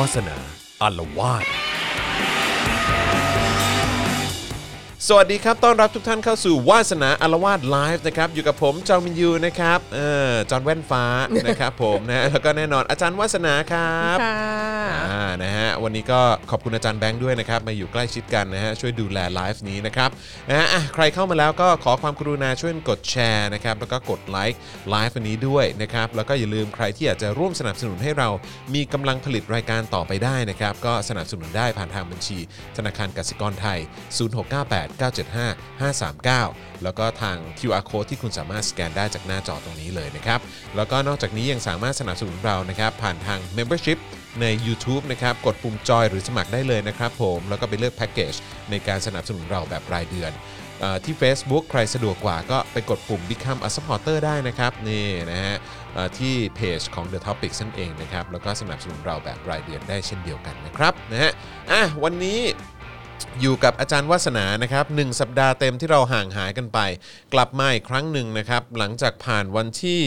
วาสนาอารวาส สวัสดีครับ ต้อนรับทุกท่านเข้าสู่วาสนาอารวาสไลฟ์นะครับ อยู่กับผมจอมินยูนะครับเออจอห์นแว่นฟ้านะครับผมนะแล้วก็แน่นอนอาจารย์วาสนาครับค่ะอ่านะฮะวันนี้ก็ขอบคุณอาจารย์แบงค์ด้วยนะครับมาอยู่ใกล้ชิดกันนะฮะช่วยดูแลไลฟ์นี้นะครับนะฮะอะใครเข้ามาแล้วก็ขอความกรุณาช่วยกดแชร์นะครับแล้วก็กดไลค์ไลฟ์วันนี้ด้วยนะครับแล้วก็อย่าลืมใครที่อยากจะร่วมสนับสนุนให้เรามีกำลังผลิตรายการต่อไปได้นะครับก็สนับสนุนได้ผ่านทางบัญชี ธนาคารกสิกรไทย 0698 975 539 แล้วก็ทาง QR code ที่คุณสามารถสแกนได้จากหน้าจอตรงนี้เลยนะครับ แล้วก็นอกจากนี้ยังสามารถสนับสนุนเรานะครับผ่านทาง Membership ใน YouTube นะครับ กดปุ่มจอยหรือสมัครได้เลยนะครับผม แล้วก็ไปเลือกแพ็กเกจในการสนับสนุนเราแบบรายเดือนอที่ Facebook ใครสะดวกกว่าก็ไปกดปุ่ม Become a supporter ได้นะครับ นี่นะฮะที่เพจของ The Topic นั่นเองนะครับ แล้วก็สนับสนุนเราแบบรายเดือนได้เช่นเดียวกันนะครับนะฮะอะวันนี้ อยู่กับอาจารย์วัฒนานะครับหนึ่งสัปดาห์เต็มที่เราห่างหายกันไป กลับมาอีกครั้งหนึ่งนะครับ หลังจากผ่านวันที่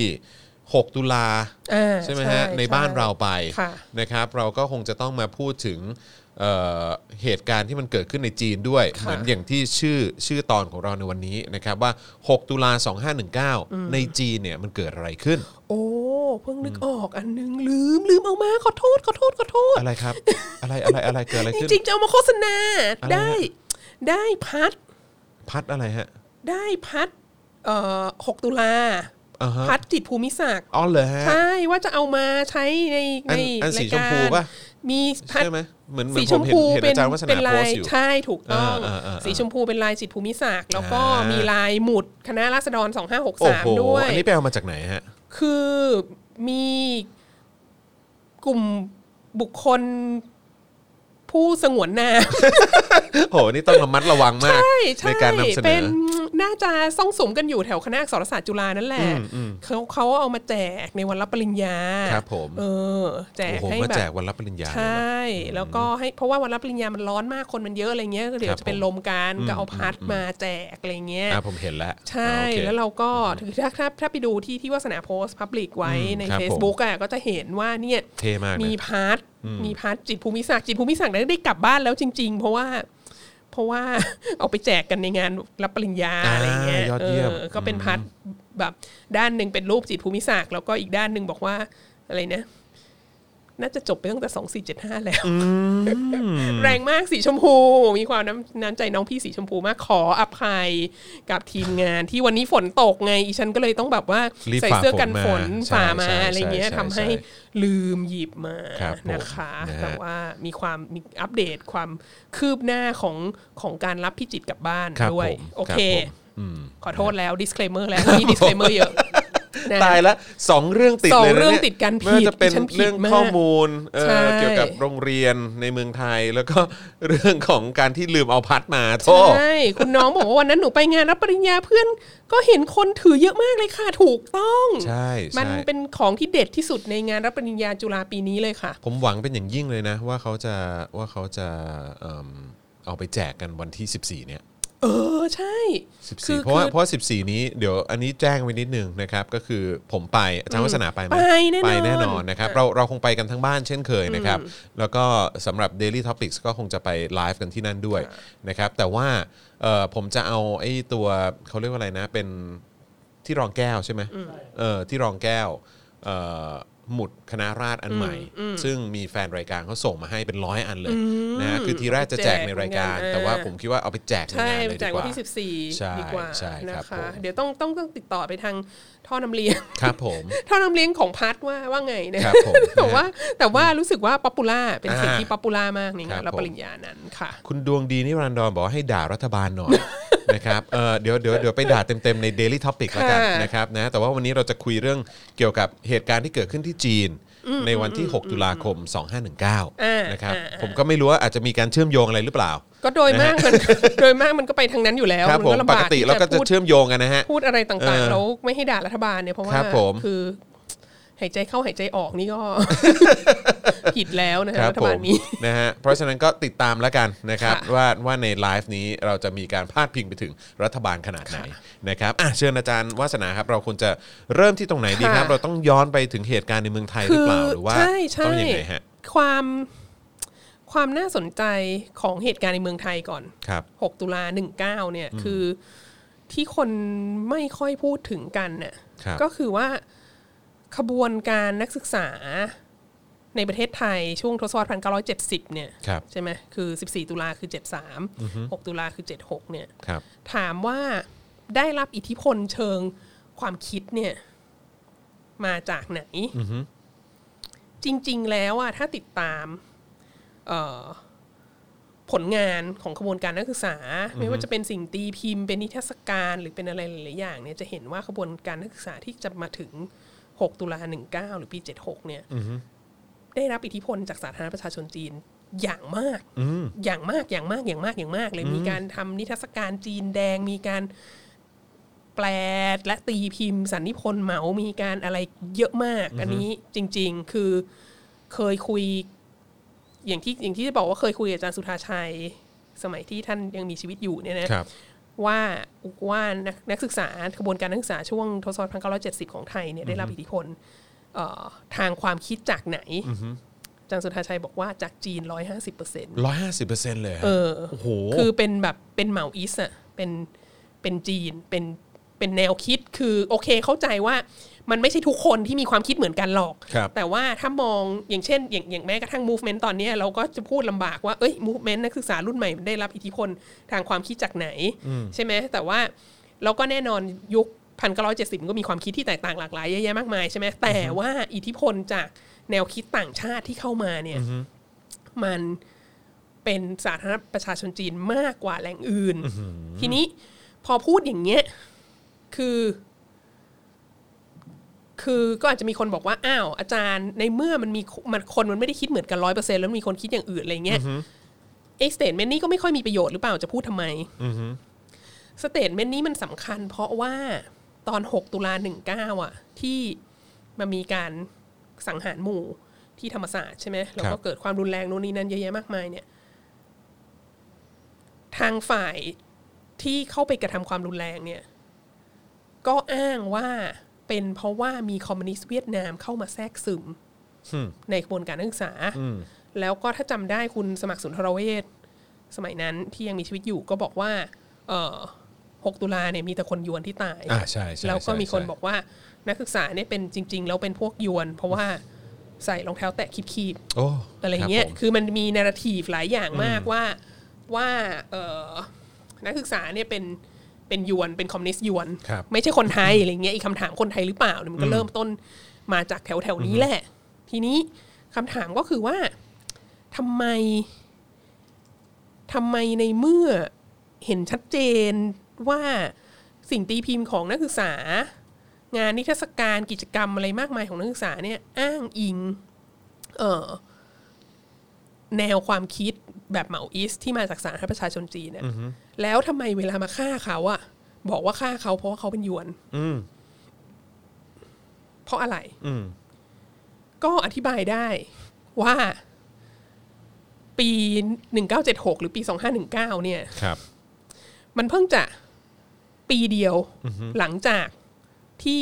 6 ตุลาอ่าใช่ไหมฮะใช่ในบ้านใช่เราไปค่ะนะครับ เราก็คงจะต้องมาพูดถึง เอ่อเหตุการณ์ที่มันเกิดขึ้นในจีนด้วยค่ะเหมือนอย่างที่ชื่อชื่อตอนของเราในวันนี้นะครับว่า 6 ตุลา 2519 ในจีนเนี่ยมันเกิดอะไรขึ้น โอ้เพิ่งนึกออกอันนึงลืมลืมเอามาขอโทษขอโทษขอโทษอะไรครับ อะไรอะไรอะไรเกิดอะไรจขึ้นริงๆจะเอามาโฆษณาอะไรฮะได้ได้พัด พัดอะไรฮะ ได้พัดเอ่อ6ตุลาอ่าฮะพัดจิตภูมิศักดิ์อ๋อเหรอฮะใช่ว่าจะเอามาใช้ในอัในนอันสีรายชมการพูป่ะ มีพัดใช่ไหมเหมือนเหมือสีนชผมมเห็นพูเห็นเป็นอาจารย์วัฒเป็นานโพลาสยต์อยู่ใช่ถูกต้องอ่าอ่าอ่าสีชมพูเป็นลายจิตภูมิศักดิ์แล้วก็อ่ามีมีลายหมุดคณะราษฎรโอ้โห2563 ด้วย อันนี้ไปเอามาจากไหนฮะ คือมีกลุ่มบุคคลผู้สงวนนามโหนี่ต้องระมัดระวังมากใช่ใช่ในการนำเสนเป็อน น่าจะซ่องสมกันอยู่แถวคณะอักษรศาสตร์จุฬานั่นแหละอืมอืมเขาเขาเอามาแจกในวันรับปริญญาครับผมเออแจโอ้กโหให้มาแบแจบกวันรับปริญญาใชเลยเหรอ่แล้วก็ให้เพราะว่าวันรับปริญญามันร้อนมากคนมันเยอะอะไรเงี้ยก็เดี๋ยครัวบจะเป็นลมกันก็เอาพัดมาแจกอะไรเงี้ยอ่าผมเห็นแล้วใช่อ่าโอเคแล้วเราก็ถือถ้าถ้าถ้าไปดูที่ที่วาสนาโพสต์พับลิกไว้ในครับผม Facebook อะก็จะเห็นว่าเนี่ยเท่มากมีนะพาร์ทมีพาร์ทจิตภูมิศักดิ์จิตภูมิศักดิ์ได้ได้กลับบ้านแล้วจริง ๆ เพราะว่า เพราะว่าเอาไปแจกกันในงานรับปริญญาอ่าอะไรเงี้ยยอดเยี่ยมออก็เป็นพาร์ทแบบด้านหนึ่งเป็นรูปจิตภูมิศักดิ์แล้วก็อีกด้านหนึ่งบอกว่าอะไรนะ น่าจะจบไปตั้งแต่สองสี่เจ็ดห้าแล้ว แรงมากสีชมพู มีความน้ำน้ำใจน้องพี่สีชมพูมากขออภัยกับทีมงานที่วันนี้ฝนตกไง อีฉันก็เลยต้องแบบว่ารีบใส่เสื้อกันฝนฝ่าฝ่าฝนมามาใช่อะไรเงี้ยใช่ทำให้ใช่ลืมหยิบมาครับผมนะคะนะฮะแต่ว่ามีความมีอัปเดตความคืบหน้าของของการรับพี่จิตรกลับบ้านครับด้วยผมโอครับเคผมอืมขอโทษแล้ว disclaimer แล้วมี disclaimer เยอะ นะ ตายละสองเรื่องติดสองเลยนะเรื่องนี่ยติดกันผิดไม่ว่าจะเป็นดิฉันผิดเรื่องมากข้อมูลเอ่อใช่ เกี่ยวกับโรงเรียนในเมืองไทย แล้วก็เรื่องของการที่ลืมเอาพัดมาโทษ ใช่ คุณน้องบอกว่าวันนั้นหนูไปงานรับปริญญาเพื่อน ก็เห็นคนถือเยอะมากเลยค่ะถูกต้องใช่มันใช่เป็นของที่เด็ดที่สุดในงานรับปริญญาจุฬาปีนี้เลยค่ะ ผมหวังเป็นอย่างยิ่งเลยนะ ว่าเขาจะว่าเขาจะเอิ่มเอาไปแจกกันวันที่ 14 เนี่ย เออใช่14เพราะว่าเพราะว่า14นี้เดี๋ยวอันนี้แจ้งไว้นิดนึงนะครับก็คือผมไปอาจารย์วัฒนาไปไหมไปแน่นอนไปแน่นอนนะครับเราเราคงไปกันทั้งบ้านเช่นเคยนะครับแล้วก็สำหรับ Daily Topics ก็คงจะไปไลฟ์กันที่นั่นด้วยนะครับแต่ว่าเอ่อผมจะเอาไอ้ตัวเขาเรียกว่าอะไรนะเป็นที่รองแก้วใช่ไหมเออที่รองแก้วเอ่อ หมุดคณะราษฎรอันใหม่ ซึ่งมีแฟนรายการเขาส่งมาให้เป็นร้อยอันเลยนะฮะคือทีแรกจะแจกในรายการแจกเหมือนกันแต่ว่าอ่าผมคิดว่าเอาไปแจกในใช่งานเลยแจดีกกวันว่าที่ใช่14 ดีกว่าใช่คนะรับคะผมเดี๋ยวต้องต้องต้องติดต่อไปทางท่อน้ำเลี้ยงครับผมท่อน้ำเลี้ยงของพัดว่าว่าไงนะครับผมแต่ว่าแต่ว่ารู้สึกว่าป๊อปปูล่าเป็นสิ่งอ่าที่ป๊อปปูล่ามากในครังาบนรับผมปริญญานั้นค่ะ คุณดวงดีนิรันดรบอกว่าให้ด่ารัฐบาลหน่อย นะครับเออเดี๋ยวเดี๋ยวเดี๋ยวไปด่าเต็มๆใน Daily Topic แล้วกันค่ะนะครับนะแต่ว่าวันนี้เราจะคุยเรื่องเกี่ยวกับเหตุการณ์ที่เกิดขึ้นที่จีน ในวันที่ 6 ตุลาคม 2519นะครับผมก็ไม่รู้ว่าอาจจะมีการเชื่อมโยงอะไรหรือเปล่าก็โดยมากมันโดยมากมันก็ไปทางนั้นอยู่แล้วครับมันผมก็ลำปบากกติที่เราก็จะพูดเชื่อมโยงกันนะฮะพูดอะไรเอต่างอๆแล้วไม่ให้ด่ารัฐบาลเนี่ยเพราะว่าครับผมคือ หายใจเข้าหายใจออกนี่ก็ ผิดแล้วนะคฮะรับรัฐผบาลมนี้นะฮะเพราะฉะนั้นก็ติดตามแล้วกันนะครับค่ะว่าว่าในไลฟ์นี้เราจะมีการพาดพิงไปถึงรัฐบาลขนาดไหนนะครับอะเชิญอาจารย์วาสนาครับ เราควรจะเริ่มที่ตรงไหนดีครับค่ะเราต้องย้อนไปถึงเหตุการณ์ในเมืองไทยหรือเปล่าหรือว่าใช่ใช่ต้องยังไงฮะความความน่าสนใจของเหตุการณ์ในเมืองไทยก่อนครับ 6 ตุลา19เนี่ยคือที่คนไม่ค่อยพูดถึงกันเนี่ยครับก็คือว่า ขบวนการนักศึกษาในประเทศไทยช่วงทศวรรษ1970 เนี่ยครับใช่ไหมคือ 14 ตุลาคือ 73 6 ตุลาคือ 76 เนี่ยครับถามว่าได้รับอิทธิพลเชิงความคิดเนี่ย มาจากไหน จริง ๆ แล้วอะถ้าติดตามเอ่อผลงานของขบวนการนักศึกษา ไม่ว่าจะเป็นสิ่งตีพิมพ์เป็นนิทรรศการหรือเป็นอะไรหลายๆอย่างเนี่ยจะเห็นว่าขบวนการนักศึกษาที่จะมาถึง 6 ตุลา19 หรือปี 76 เนี่ยได้รับอิทธิพลจากสาธารณรัฐประชาชนจีนอย่างมาก อย่างมากอย่างมากอย่างมากอย่างมาก เลยมีการทำนิทรรศการจีนแดงมีการแปลและตีพิมพ์สันนิพนธ์เหมา มีการอะไรเยอะมาก อันนี้จริง ๆ คือเคยคุย อย่างที่อย่างที่จะบอกว่าเคยคุยกับอาจารย์สุธาชัย สมัยที่ท่านยังมีชีวิตอยู่เนี่ยนะครับ ว่าว่านักนักศึกษาขบวนการนักศึกษาช่วงทศวรรษ 1970 ของไทยเนี่ยได้รับอิทธิพลเอ่อทางความคิดจากไหนอาจารย์สุธาชัยบอกว่าจากจีน 150เปอร์เซ็นต์ร้อยห้าสิบเปอร์เซ็นต์เลยฮะเออโอ้โหคือเป็นแบบเป็นเหมาอีสอะเป็นเป็นจีนเป็นเป็นแนวคิดคือโอเคเข้าใจว่า มันไม่ใช่ทุกคนที่มีความคิดเหมือนกันหรอกครับแต่ว่าถ้ามองอย่างเช่น อย่างอย่างแม้กระทั่ง movement ตอนเนี้ยเราก็จะพูดลำบากว่าเอ้ย movement นักศึกษารุ่นใหม่ได้รับอิทธิพลทางความคิดจากไหน ใช่ไหมแต่ว่าเราก็แน่นอนยุคพันเก้าร้อยเจ็ดสิบก็มีความคิดที่แตกต่างหลากหลายเยอะแยะมากมายใช่ไหมแต่ว่าอิทธิพลจากแนวคิดต่างชาติที่เข้ามาเนี่ยมันเป็นสาธารณรัฐประชาชนจีนมากกว่าแหล่งอื่น ทีนี้พอพูดอย่างเงี้ยคือ คือก็อาจจะมีคนบอกว่าอ้าวอาจารย์ในเมื่อมันมีมันคนมันไม่ได้คิดเหมือนกันร้อยเปอร์เซ็นแล้วมีคนคิดอย่างอื่นอะไรเงี้ยไอ้ statement นี้ก็ไม่ค่อยมีประโยชน์หรือเปล่าจะพูดทำไม statement นี้มันสำคัญ เพราะว่าตอน 6 ตุลา19อะ ที่มันมีการสังหารหมู่ที่ธรรมศาสตร์ใช่ไหมครับแล้วก็เกิดความรุนแรงโน่นนี่นั่นเยอะแยะมากมายเนี่ย ทางฝ่ายที่เข้าไปกระทำความรุนแรงเนี่ย ก็อ้างว่า เป็นเพราะว่ามีคอมมิวนิสต์เวียดนามเข้ามาแทรกซึมอืมในกระบวนการนักศึกษา แล้วก็ถ้าจำได้คุณสมัครสุนทรเวชสมัยนั้นที่ยังมีชีวิตอยู่ก็บอกว่า เออ6ตุลาเนี่ยมีแต่คนยวนที่ตายอ่าใช่ใช่แล้วก็ใช่มีคนใช่บอกว่านักศึกษาเนี่ยเป็นจริง ๆ แล้วเป็นพวกยวน เพราะว่าใส่รองเท้าแตะคีบๆโอ้อะไรเงี้ยคบผมคือมันมีนาราทีฟหลายอย่างมากว่าว่าเอ่อนักศึกษาเนี่ยเป็น เป็นยวนเป็นคอมมิวนิสต์ยวนครับไม่ใช่คนไทยอะไรเงี้ยอีกคำถามคนไทยหรือเปล่าเนี่ยมันก็เริ่มต้นมาจากแถวแถวๆนี้แหละ ทีนี้คำถามก็คือว่าทำไมทำไมในเมื่อเห็นชัดเจนว่าสิ่งตีพิมพ์ของนักศึกษา งานนิทรรศการกิจกรรมอะไรมากมายของนักศึกษาเนี่ย อ้างอิง เอ่อ แนวความคิดแบบเหมาอีสที่มาจากสาธารณรัฐประชาชนจีนเนี่ยแล้วทำไมเวลามาฆ่าเขาอะบอกว่าฆ่าเขาเพราะว่าเขาเป็นยวนอืมเพราะอะไรอืมก็อธิบายได้ว่าปีหนึ่งเก้าเจ็ดหกหรือปีสองห้าหนึ่งเก้าเนี่ยครับ มันเพิ่งจะปีเดียวหลังจากที่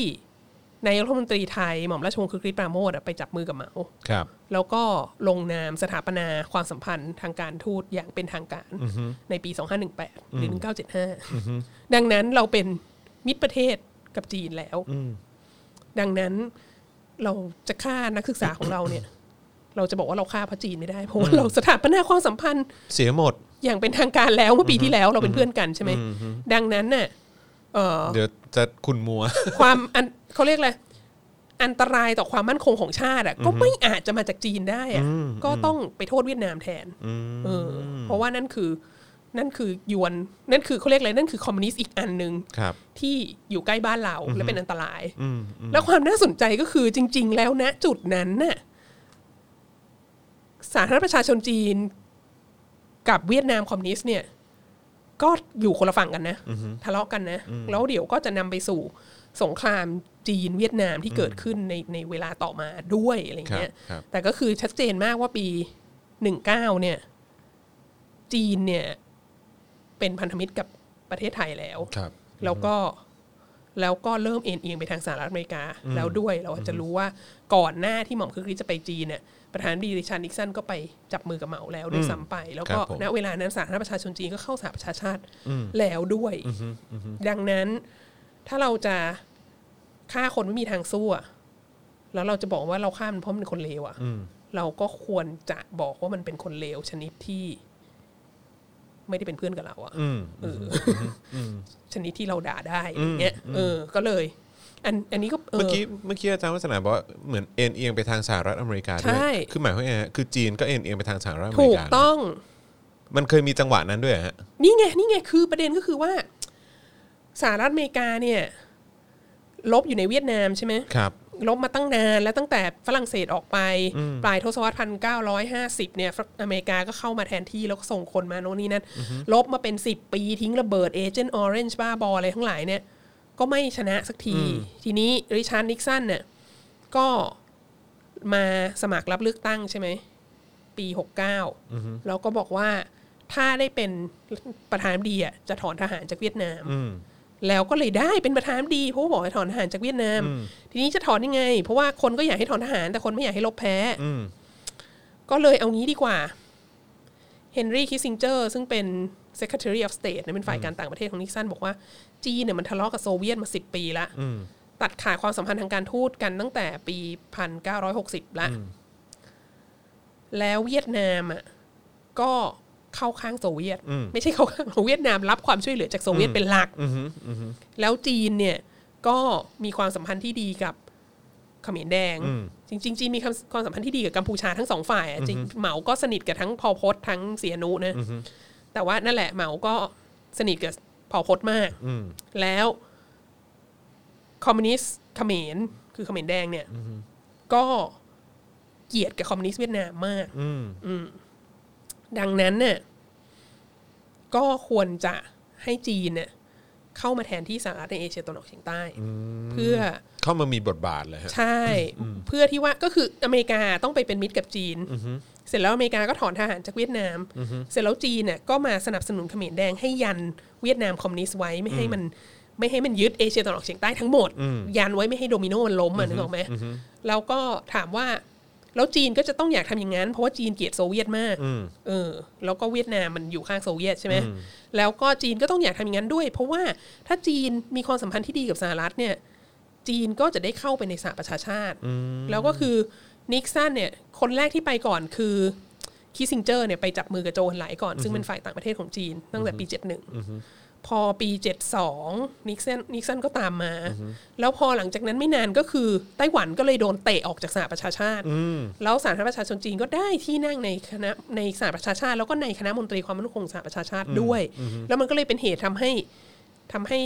นายกรัฐมนตรีไทยหม่อมราชวงศ์คือคริสปราโมทไปจับมือกับเหมาครับ แล้วก็ลงนามสถาปนาความสัมพันธ์ทางการทูตอย่างเป็นทางการ ในปี 2518 หรือ 1975 ดังนั้นเราเป็นมิตรประเทศกับจีนแล้ว ดังนั้นเราจะฆ่านักศึกษาของเราเนี่ย เราจะบอกว่าเราฆ่าพระจีนไม่ได้ เพราะว่าเราสถาปนาความสัมพันธ์ เสียหมด อย่างเป็นทางการแล้วเมื่อปีที่แล้วเราเป็นเพื่อนกันใช่ไหม ดังนั้นน่ะเอ่อเดี๋ยวจะคุณมัว ความอัน เขาเรียกอะไรอันตรายต่อความมั่นคงของชาติอะก็ไม่อาจจะมาจากจีนได้อะก็ต้องไปโทษเวียดนามแทนเออเพราะว่านั่นคือนั่นคือญวนนั่นคือเขาเรียกอะไรนั่นคือคอมมิวนิสต์อีกอันหนึ่งครับที่อยู่ใกล้บ้านเราและเป็นอันตรายอืมอืมแล้วความน่าสนใจก็คือจริง ๆ แล้วณจุดนั้นน่ะสาธารณรัฐประชาชนจีน กับเวียดนามคอมมิวนิสต์เนี่ย ก็อยู่คนละฝั่งกันนะทะเลาะกันนะ แล้วเดี๋ยวก็จะนำไปสู่สงคราม จีนเวียดนามที่เกิดขึ้นในในเวลาต่อมาด้วยอะไรเงี้ยครับแต่ก็คือชัดเจนมากว่าปีหนึ่งเก้าเนี่ย จีนเนี่ย เป็นพันธมิตรกับประเทศไทยแล้วครับแล้วก็แล้วก็เริ่มเอ็นเอียงไปทางสหรัฐอเมริกา แล้วด้วยเราอาจจะรู้ว่าก่อนหน้าที่หม่อมคึกฤทธิ์จะไปจีนเนี่ยประธานาธิบดีริชาร์ดนิกสันก็ไปจับมือกับเหมาแล้วด้วยซ้ำไป แล้วก็ครับผมณเวลานั้นสาธารณรัฐประชาชนจีนก็เข้าสหประชาชาติแล้วด้วย ดังนั้นถ้าเราจะ ฆ่าคนไม่มีทางสู้อะแล้วเราจะบอกว่าเราฆ่ามันเพราะมันเป็นคนเลวอะเราก็ควรจะบอกว่ามันเป็นคนเลวชนิดที่ ไม่ได้เป็นเพื่อนกับเราอะอืมเอออชนิดที่เราด่าได้อะไรเงี้ยเออ ก็เลย อันอันนี้ก็เอเมื่ออกี้เมื่อกี้อาจารย์วัฒนาบอกว่าเหมือนเอ็นเอียงไปทางสหรัฐอเมริกาด้วยใช่คือหมายความว่าไงฮะคือจีนก็เอ็นเอียงไปทางสหรัฐอเมถูริกกาต้อง มันเคยมีจังหวะนั้นด้วยเหรอฮะนี่ไงนี่ไงคือประเด็นก็คือว่าสหรัฐอเมริกาเนี่ย รบอยู่ในเวียดนามใช่ไหมครับรบมาตั้งนานแล้วตั้งแต่ฝรั่งเศสออกไป ปลายทศวรรษพันเก้าร้อยห้าสิบเนี่ยฝรั่งอเมริกาก็เข้ามาแทนที่ แล้วก็ส่งคนมาโน่นนี่นั่นรบมาเป็นสิบปีทิ้งระเบิด Agent Orange บ้าบออะไรทั้งหลายเนี่ย ก็ไม่ชนะสักที ทีนี้ริชาร์ดนิกสันเนี่ยก็มาสมัครรับเลือกตั้งใช่ไหม ปีหกเก้าแล้วก็บอกว่าถ้าได้เป็นประธานาธิบดีอะจะถอนทหารจากเวียดนาม แล้วก็เลยได้เป็นประธานาธิบดีเพราะว่าบอกให้ถอนทหารจากเวียดนาม ทีนี้จะถอนยังไง เพราะว่าคนก็อยากให้ถอนทหาร แต่คนไม่อยากให้รบแพ้อืมก็เลยเอางี้ดีกว่าเฮนรี่คิสซิงเจอร์ซึ่งเป็น Secretary of State เนี่ยเป็นฝ่ายการต่างประเทศของนิกสันบอกว่าจีนเนี่ยมันทะเลาะกับโซเวียตมาสิบปีละตัดขาดความสัมพันธ์ทางการทูตกันตั้งแต่ปีพันเก้าร้อยหกสิบละแล้วเวียดนามอะก็ เข้าข้างโซเวียต ไม่ใช่เข้าข้างเวียดนามรับความช่วยเหลือจากโซเวียตเป็นหลักแล้วจีนเนี่ยก็มีความสัมพันธ์ที่ดีกับเขมรแดง จริงๆจีนมีความความสัมพันธ์ที่ดีกับกัมพูชาทั้งสองฝ่ายอะจริงเหมาก็สนิทกับทั้งพอลพศทั้งเสียนุนะแต่ว่านั่นแหละเหมาก็สนิทกับพอลพศมากแล้วคอมมิวนิสต์เขมรคือเขมรแดงเนี่ยก็เกลียดกับคอมมิวนิสต์เวียดนามมาก อืม ดังนั้นเนี่ยก็ควรจะให้จีนเนี่ยเข้ามาแทนที่สหรัฐในเอเชียตะวันออกเฉียงใต้ เพื่อเข้ามามีบทบาทเลยฮะใช่ เพื่อที่ว่าก็คืออเมริกาต้องไปเป็นมิตรกับจีน เสร็จแล้วอเมริกาก็ถอนทหารจากเวียดนาม เสร็จแล้วจีนเนี่ยก็มาสนับสนุนเขมรแดงให้ยันเวียดนามคอมมิวนิสต์ไว้ไม่ให้มันไม่ให้มันยึดเอเชียตะวันออกเฉียงใต้ทั้งหมด ยันไว้ไม่ให้โดมิโนมันล้มอะนึกออกไหมแล้วก็ถามว่า แล้วจีนก็จะต้องอยากทำอย่างนั้น เพราะว่าจีนเกลียดโซเวียตมากเออ แล้วก็เวียดนามมันอยู่ข้างโซเวียตใช่ไหมแล้วก็จีนก็ต้องอยากทำอย่างนั้นด้วย เพราะว่าถ้าจีนมีความสัมพันธ์ที่ดีกับสหรัฐเนี่ย จีนก็จะได้เข้าไปในสหประชาชาติ แล้วก็คือนิกสันเนี่ย คนแรกที่ไปก่อนคือคิสซิงเจอร์เนี่ยไปจับมือกับโจวเอินไหลก่อนซึ่งเป็นฝ่ายต่างประเทศของจีนตั้งแต่ปี71 พอปี 72นิกสันนิกสันก็ตามมา แล้วพอหลังจากนั้นไม่นานก็คือ ไต้หวันก็เลยโดนเตะออกจากสหประชาชาติ แล้วสาธารณรัฐประชาชนจีนก็ได้ที่นั่งในคณะในสหประชาชาติ แล้วก็ในคณะมนตรีความมั่นคงสหประชาชาติด้วย แล้วมันก็เลยเป็นเหตุทำให้ทำให้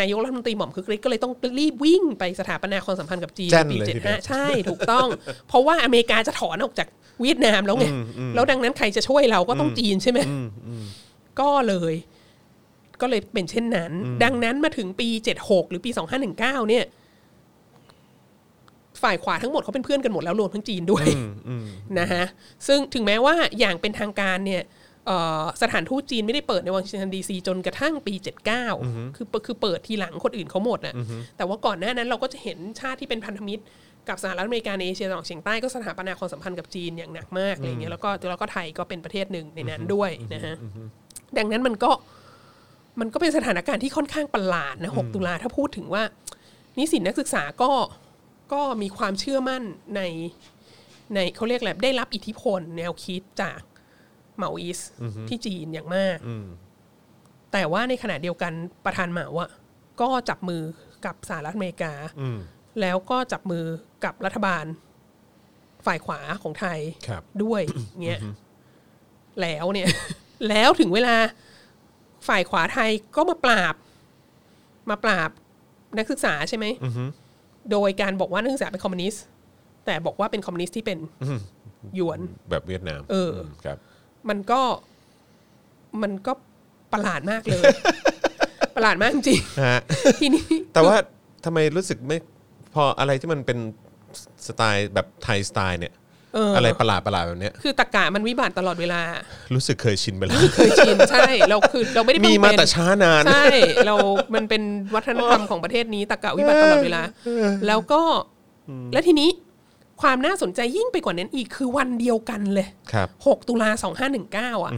นายกรัฐมนตรีหม่อมคึกฤทธิ์ก็เลยต้องรีบวิ่งไปสถาปนาความสัมพันธ์กับจีนแจ้นในปีเลยทีเดียว75ใช่ถูกต้อง เพราะว่าอเมริกาจะถอนออกจากเวียดนามแล้วไงแล้วดังนั้นใครจะช่วยเราก็ต้องจีนใช่ไหมก็เลย ก็เลยเป็นเช่นนั้น ดังนั้นมาถึงปี 76 หรือปี 2519 เนี่ย ฝ่ายขวาทั้งหมดเขาเป็นเพื่อนกันหมดแล้วรวมทั้งจีนด้วยนะฮะซึ่งถึงแม้ว่าอย่างเป็นทางการเนี่ยเอ่อสถานทูตจีนไม่ได้เปิดในวอชิงตันดีซีจนกระทั่งปี 79 คือคือเปิดทีหลังคนอื่นเขาหมดน่ะแต่ว่าก่อนหน้านั้นเราก็จะเห็นชาติที่เป็นพันธมิตรกับสหรัฐอเมริกาในเอเชียตะวันออกเฉียงใต้ก็สถาปนาความสัมพันธ์กับจีนอย่างหนักมากอะไรเงี้ยแล้วก็แล้วก็ไทยก็เป็นประเทศหนึ่งในนั้นด้วยนะฮะดังนั้นมันก็ มันก็เป็นสถานการณ์ที่ค่อนข้างประหลาดนะ 6 ตุลาถ้าพูดถึงว่า นิสิตนักศึกษาก็ก็มีความเชื่อมั่นในในเขาเรียกอะไรได้รับอิทธิพลแนวคิดจากเหมาอีสที่จีนอย่างมาก แต่ว่าในขณะเดียวกันประธานเหมาอะก็จับมือกับสหรัฐอเมริกา แล้วก็จับมือกับรัฐบาลฝ่ายขวาของไทยครับด้วยเงี้ยแล้วเนี่ย แล้วถึงเวลา ฝ่ายขวาไทยก็มาปราบ มาปราบนักศึกษาใช่ไหมโดยการบอกว่านักศึกษาเป็นคอมมิวนิสต์แต่บอกว่าเป็นคอมมิวนิสต์ที่เป็นหยวน แบบเวียดนามเออมครับ มันก็มันก็ประหลาดมากเลย ประหลาดมากจริงฮะ ๆทีนี้ แต่ว่าทำไมรู้สึกไม่พออะไรที่มันเป็นสไตล์แบบไทยสไตล์เนี่ยเเออออะไรประหลาดประหลาดแบบเนี้ยคือตะกะมันวิบัติตลอดเวลา รู้สึกเคยชินไปแล้วเคยชินใช่ เราคือเราไม่ได้มีเพิ่งมาเป็นแต่ช้านานใช่เรามันเป็นวัฒนธรรมของประเทศนี้ตะกะวิบัติตลอดเวลา แล้วก็แล้วทีนี้ความน่าสนใจยิ่งไปกว่านั้นอีกคือวันเดียวกันเลยครับ6ตุลา2519 อะ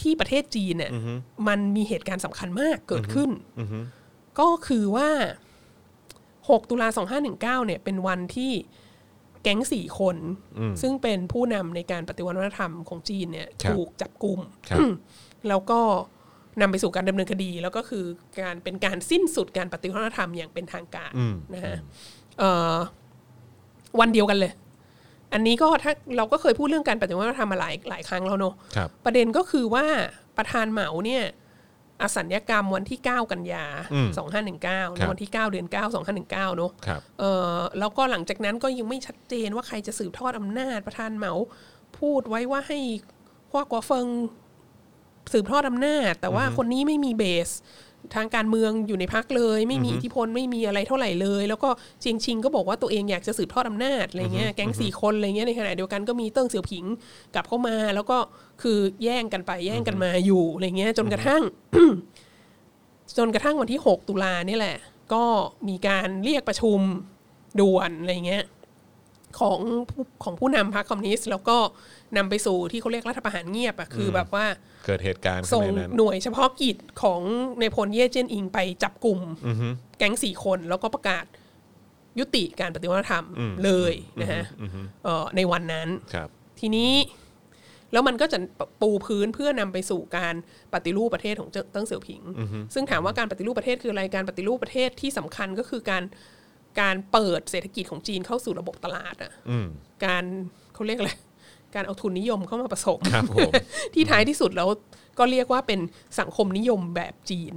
ที่ประเทศจีนเนี่ยมันมีเหตุการณ์สำคัญมากเกิดขึ้น ก็คือว่า 6 ตุลา2519 เนี่ย เป็นวันที่ แก๊งสี่คน ซึ่งเป็นผู้นำในการปฏิวัติวัฒนธรรมของจีนเนี่ยครับถูกจับกลุ่มครับแล้วก็นำไปสู่การดำเนินคดี แล้วก็คือการเป็นการสิ้นสุดการปฏิวัติวัฒนธรรมอย่างเป็นทางการนะฮะเอ่อวันเดียวกันเลย อันนี้ก็ถ้าเราก็เคยพูดเรื่องการปฏิวัติวัฒนธรรมมาหลายหลายครั้งแล้วเนอะครับประเด็นก็คือว่าประธานเหมาเนี่ย อสัญญกรรมวันที่ 9 กันยา 2519ในวันที่ 9 เดือน 9 2519เนอะครับเออแล้วก็หลังจากนั้นก็ยังไม่ชัดเจนว่าใครจะสืบทอดอำนาจประธานเหมาพูดไว้ว่าให้ฮวกัวเฟิงสืบทอดอำนาจ แต่ว่าคนนี้ไม่มีเบส ทางการเมืองอยู่ในพักเลย ไม่มีอิทธิพลไม่มีอะไรเท่าไหร่เลย แล้วก็เจียงชิงก็บอกว่าตัวเองอยากจะสืบทอดอำนาจอะไรเงี้ยแก๊งสี่คนอะไรเงี้ยในขณะเดียวกันก็มีเติ้งเสี่ยวผิงกลับเข้ามา แล้วก็คือแย่งกันไปแย่งกันมาอยู่อะไรเงี้ยจนกระทั่ง จนกระทั่งวันที่ 6 ตุลานี่แหละ ก็มีการเรียกประชุมด่วนอะไรเงี้ยของผู้ของผู้นำพรรคคอมมิวนิสต์แล้วก็นำไปสู่ที่เขาเรียกรัฐประหารเงียบอะคือแบบว่า เกิดเหตุการณ์ขึ้นส่งในนั้นหน่วยเฉพาะกิจของในพลเย่เจยนอิงไปจับกลุ่มแก๊งสี่คนแล้วก็ประกาศยุติการปฏิวัติธรรมเลยนะฮะเอ่อในวันนั้นครับทีนี้แล้วมันก็จะปูพื้นเพื่อนำไปสู่การปฏิรูปประเทศของเจิ้งเสี่ยวผิง ซึ่งถามว่าการปฏิรูปประเทศคืออะไรการปฏิรูปประเทศที่สำคัญก็คือการการเปิดเศรษฐกิจของจีนเข้าสู่ระบบตลาดอะอืมการเขาเรียกอะไร การเอาทุนนิยมเข้ามาผสมครับผมที่ท้ายที่สุดแล้วก็เรียกว่าเป็นสังคมนิยมแบบจีน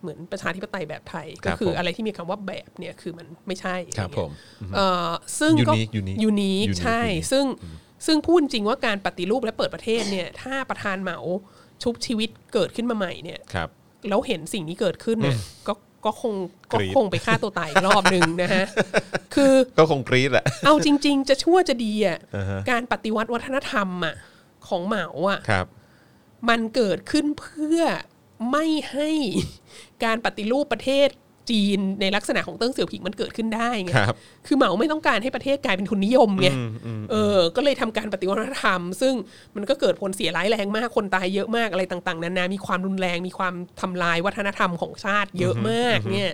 เหมือนประชาธิปไตยแบบไทยครัก็บคือผมอะไรที่มีคำว่าแบบเนี่ยคือมันไม่ใช่ครับผมเอ่อซึ่งก็ Unique Unique ยูนิค Unique ใช่ Unique ซึ่งซึ่งพูดจริงว่าการปฏิรูปและเปิดประเทศเนี่ย ถ้าประธานเหมาชุบชีวิตเกิดขึ้นมาใหม่เนี่ยครับแล้วเห็นสิ่งนี้เกิดขึ้นเนี่ยก็ ก็คงก็กรี๊ดคงไปฆ่าตัวตายอีกรอบหนึ่งนะฮะคือก็คงกรี๊ดแหละเอาจริง ๆ จะชั่วจะดีอะอ่าฮะการปฏิวัติวัฒนธรรมอะของเหมาอะครับมันเกิดขึ้นเพื่อไม่ให้การปฏิรูปประเทศ จีนในลักษณะของเติ้งเสี่ยวผิงมันเกิดขึ้นได้ไงครับ คือเหมาไม่ต้องการให้ประเทศกลายเป็นทุนนิยมไง เออ ก็เลยทำการปฏิวัติวัฒนธรรม ซึ่งมันก็เกิดผลเสียร้ายแรงมาก คนตายเยอะมากอะไรต่างๆนานา มีความรุนแรง มีความทำลายวัฒนธรรมของชาติเยอะมากเนี่ย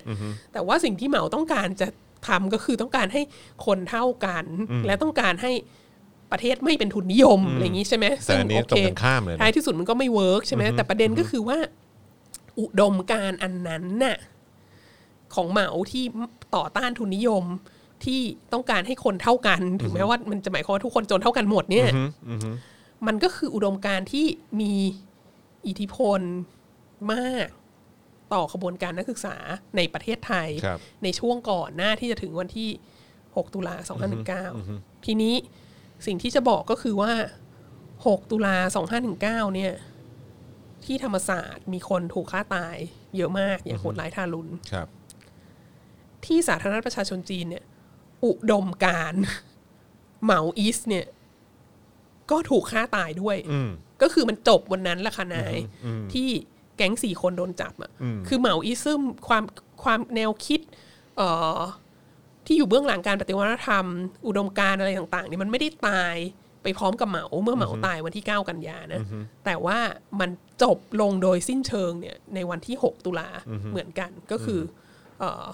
แต่ว่าสิ่งที่เหมาต้องการจะทำก็คือต้องการให้คนเท่ากัน และต้องการให้ประเทศไม่เป็นทุนนิยมอะไรอย่างนี้ใช่ไหมแต่อันนี้ตรงกันข้ามเลยนะท้ายที่สุดมันก็ไม่เวิร์กใช่ไหมแต่ประเด็นก็คือว่าอุดมการณ์อันนั้นน่ะ ของเหมาที่ต่อต้านทุนนิยมที่ต้องการให้คนเท่ากัน ถึงแม้ว่ามันจะหมายความว่าทุกคนจนเท่ากันหมดเนี่ยมันก็คืออุดมการณ์ที่มีอิทธิพลมากต่อขบวนการนักศึกษาในประเทศไทยครับในช่วงก่อนหน้าที่จะถึงวันที่ 6 ตุลา2519 ทีนี้สิ่งที่จะบอกก็คือว่า 6 ตุลา2519 เนี่ย ที่ธรรมศาสตร์มีคนถูกฆ่าตายเยอะมากอย่างโหดร้ายทารุณครับ ที่สาธารณรัฐประชาชนจีนเนี่ย อุดมการณ์เหมาอีสเนี่ย ก็ถูกฆ่าตายด้วยอืมก็คือมันจบวันนั้นแหละค่ะนายที่แก๊งสี่คนโดนจับอะคือเหมาอีซึมความความแนวคิด เอ่อที่อยู่เบื้องหลังการปฏิวัติธรรม อุดมการณ์อะไรต่าง ๆ เนี่ยมันไม่ได้ตายไปพร้อมกับเหมาเมื่อเหมาตายวันที่ 9 กันยานะ แต่ว่ามันจบลงโดยสิ้นเชิงเนี่ยในวันที่ 6 ตุลาเหมือนกันก็คือเออ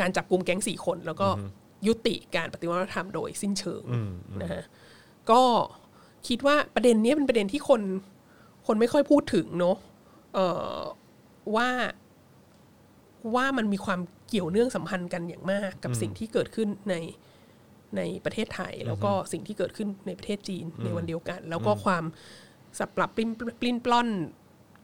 การจับกลุ่มแก๊งสี่คน แล้วก็ยุติการปฏิวัติธรรมโดยสิ้นเชิงนะฮะก็คิดว่าประเด็นเนี้ยเป็นประเด็นที่คนคนไม่ค่อยพูดถึงเนาะเอ่อว่าว่ามันมีความเกี่ยวเนื่องสัมพันธ์กันอย่างมากกับสิ่งที่เกิดขึ้นในในประเทศไทย แล้วก็สิ่งที่เกิดขึ้นในประเทศจีนในวันเดียวกัน แล้วก็ความสับปรับปลิ้นปลิ้นปล้อน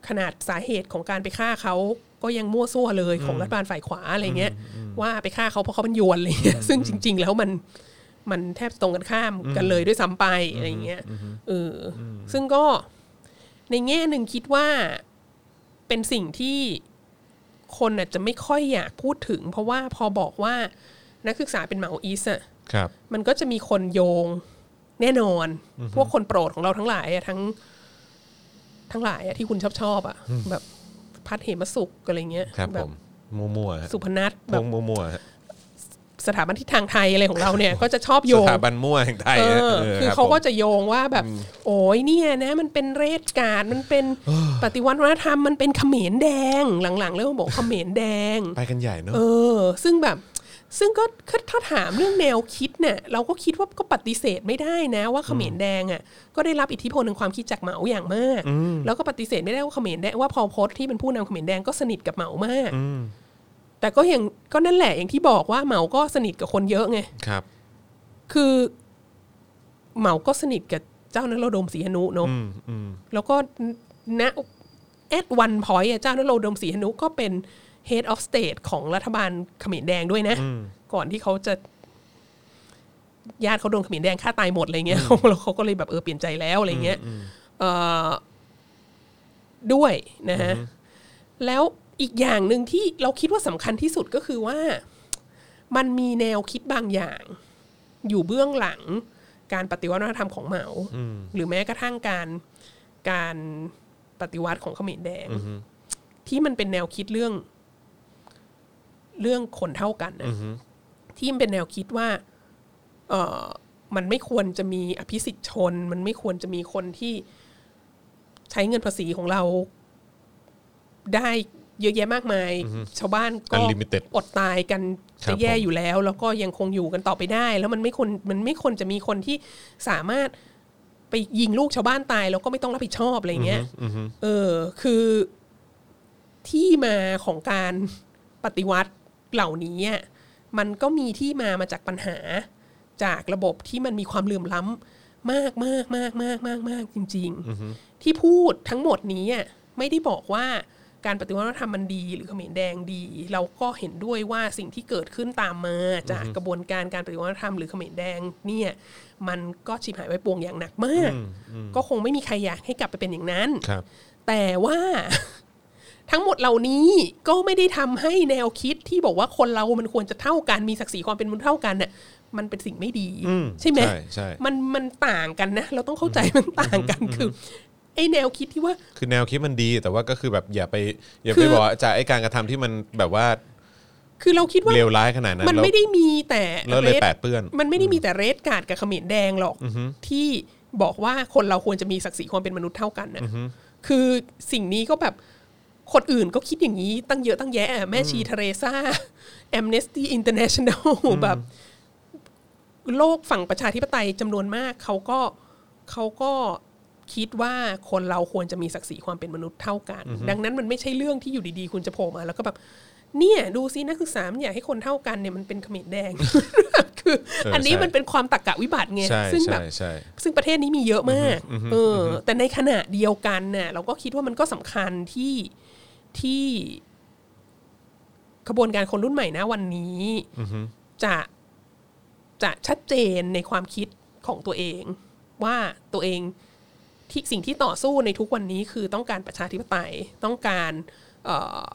ขนาดสาเหตุของการไปฆ่าเขา ก็ยังมั่วซั่วเลยของรัฐบาลฝ่ายขวาอะไรเงี้ยว่าไปฆ่าเขาเพราะเขาเป็นยวนอะไรเงี้ยซึ่งจริง ๆ แล้วมันมันแทบตรงกันข้ามกันเลยด้วยซ้ำไปอะไรเงี้ยเอออซึ่งก็ในแง่หนึ่งคิดว่าเป็นสิ่งที่คนอาจจะไม่ค่อยอยากพูดถึง เพราะว่าพอบอกว่านักศึกษาเป็นเหมาอีสอะครับมันก็จะมีคนโยงแน่นอน พวกคนโปรดของเราทั้งหลายอะทั้ง ทั้งหลายอะที่คุณชอบชอบๆอะแบบ พัดเหมสุขอะไรเงี้ยครับแบผมมั่วๆฮะสุพนัทพแบบงมั่วๆฮะสถาบันทิศทางไทยอะไรของเราเนี่ย ก็จะชอบโยสงถาบันมั่วแห่งไทยเอฮะอเออคือรับเขาก็ผมจะโยงว่าแบบ โอ้ยเนี่ยนะ มันเป็นเรศกาดมันเป็นปฏิวัติวัฒนธรรมมันเป็นเขมรแดงหลังๆเริ่มบอกเขมรแดงไปกันใหญ่เนอะเออ ซึ่งแบบ ซึ่งก็ก็ถ้าถามเรื่องแนวคิดเนี่ยเราก็คิดว่าก็ปฏิเสธไม่ได้นะว่าเขมรแดงอะก็ได้รับอิทธิพลทางความคิดจากเหมาอย่างมาก แล้วก็ปฏิเสธไม่ได้ว่าเขมรแดงว่าพอลโพสที่เป็นผู้นำเขมรแดงก็สนิทกับเหมามากแต่ก็อย่างก็นั่นแหละอย่างที่บอกว่าเหมาก็สนิทกับคนเยอะไงครับ คือเหมาก็สนิทกับเจ้านโรดมศรีหนุเนาะอืมอืมแล้วก็ณแอดวันพอยเจ้านโรดมศรีหนุก็เป็น head of state ของรัฐบาลเขมรแดงด้วยนะ ก่อนที่เขาจะ ญาติเขาโดนเขมรแดงฆ่าตายหมดอะไรเงี้ยเขาแล้วเขาก็เลยแบบเออเปลี่ยนใจแล้วอะไรเงี้ยเออด้วยนะฮะแล้วอีกอย่างหนึ่งที่เราคิดว่าสำคัญที่สุดก็คือว่า มันมีแนวคิดบางอย่าง อยู่เบื้องหลังการปฏิวัติวัฒนธรรมของเหมา หรือแม้กระทั่งการการปฏิวัติของเขมรแดงที่มันเป็นแนวคิดเรื่อง เรื่องคนเท่ากันนะที่มันเป็นแนวคิดว่า เออมันไม่ควรจะมีอภิสิทธิชน มันไม่ควรจะมีคนที่ใช้เงินภาษีของเราได้เยอะแยะมากมาย ชาวบ้านก็ Unlimited อดตายกันครัจะบแย่ผมอยู่แล้ว แล้วก็ยังคงอยู่กันต่อไปได้ แล้วมันไม่ควรมันไม่ควรจะมีคนที่สามารถไปยิงลูกชาวบ้านตาย แล้วก็ไม่ต้องรับผิดชอบอะไรเงี้ยเออ คือที่มาของการปฏิวัติ เหล่านี้อะมันก็มีที่มามาจากปัญหา จากระบบที่มันมีความเหลื่อมล้ำมากมากมากมากมากมากจริง ๆ ที่พูดทั้งหมดนี้อะไม่ได้บอกว่าการปฏิวัติวัฒนธรรมมันดีหรือเขมรแดงดี เราก็เห็นด้วยว่าสิ่งที่เกิดขึ้นตามมาจากกระบวนการการปฏิวัติวัฒนธรรมหรือเขมรแดงเนี่ย มันก็ชิบหายไปปวงอย่างหนักมาก ก็คงไม่มีใครอยากให้กลับไปเป็นอย่างนั้นครับแต่ว่า ทั้งหมดเหล่านี้ก็ไม่ได้ทำให้แนวคิดที่บอกว่าคนเรามันควรจะเท่ากันมีศักดิ์ศรีความเป็นมนุษย์เท่ากันน่ะมันเป็นสิ่งไม่ดีใช่ไหมใช่ใช่มันมันต่างกันนะ เราต้องเข้าใจมันต่างกันคือไอ้แนวคิดที่ว่า คือแนวคิดมันดีแต่ว่าก็คือแบบอย่าไปอย่าไปคือบอกว่าจากไอ้การกระทำที่มันแบบว่า คือเราคิดว่าเลวร้ายขนาดนั้น มันแล้วไม่ได้มีแต่แล้วเลยรดแปดเปื้อน มันไม่ได้มีแต่ Red Guard กับเขมรแดงหรอกที่บอกว่าคนเราควรจะมีศักดิ์ศรีความเป็นมนุษย์เท่ากันนะคือสิ่งนี้ก็แบบ คนอื่นก็คิดอย่างนี้ตั้งเยอะตั้งแยะอะแม่ชีเทเรซา Amnesty International แบบ โลกฝั่งประชาธิปไตยจำนวนมากเขาก็เขาก็คิดว่าคนเราควรจะมีศักดิ์ศรีความเป็นมนุษย์เท่ากัน ดังนั้นมันไม่ใช่เรื่องที่อยู่ดีๆ คุณจะโผล่มาแล้วก็แบบเนี่ยดูซินักศึกษามันอยากให้คนเท่ากันเนี่ยมันเป็นเขมรแดง คือเอออันนี้ใช่มันเป็นความตรรกะวิบัติไงใช่ซึ่งแบใช่บใช่ซึ่งประเทศนี้มีเยอะมากเอออแต่ในขณะเดียวกันน่ะเราก็คิดว่ามันก็สำคัญที่ ที่ขบวนการคนรุ่นใหม่นะวันนี้จะจะชัดเจนในความคิดของตัวเอง ว่าตัวเองที่สิ่งที่ต่อสู้ในทุกวันนี้คือต้องการประชาธิปไตยต้องการเอ่อ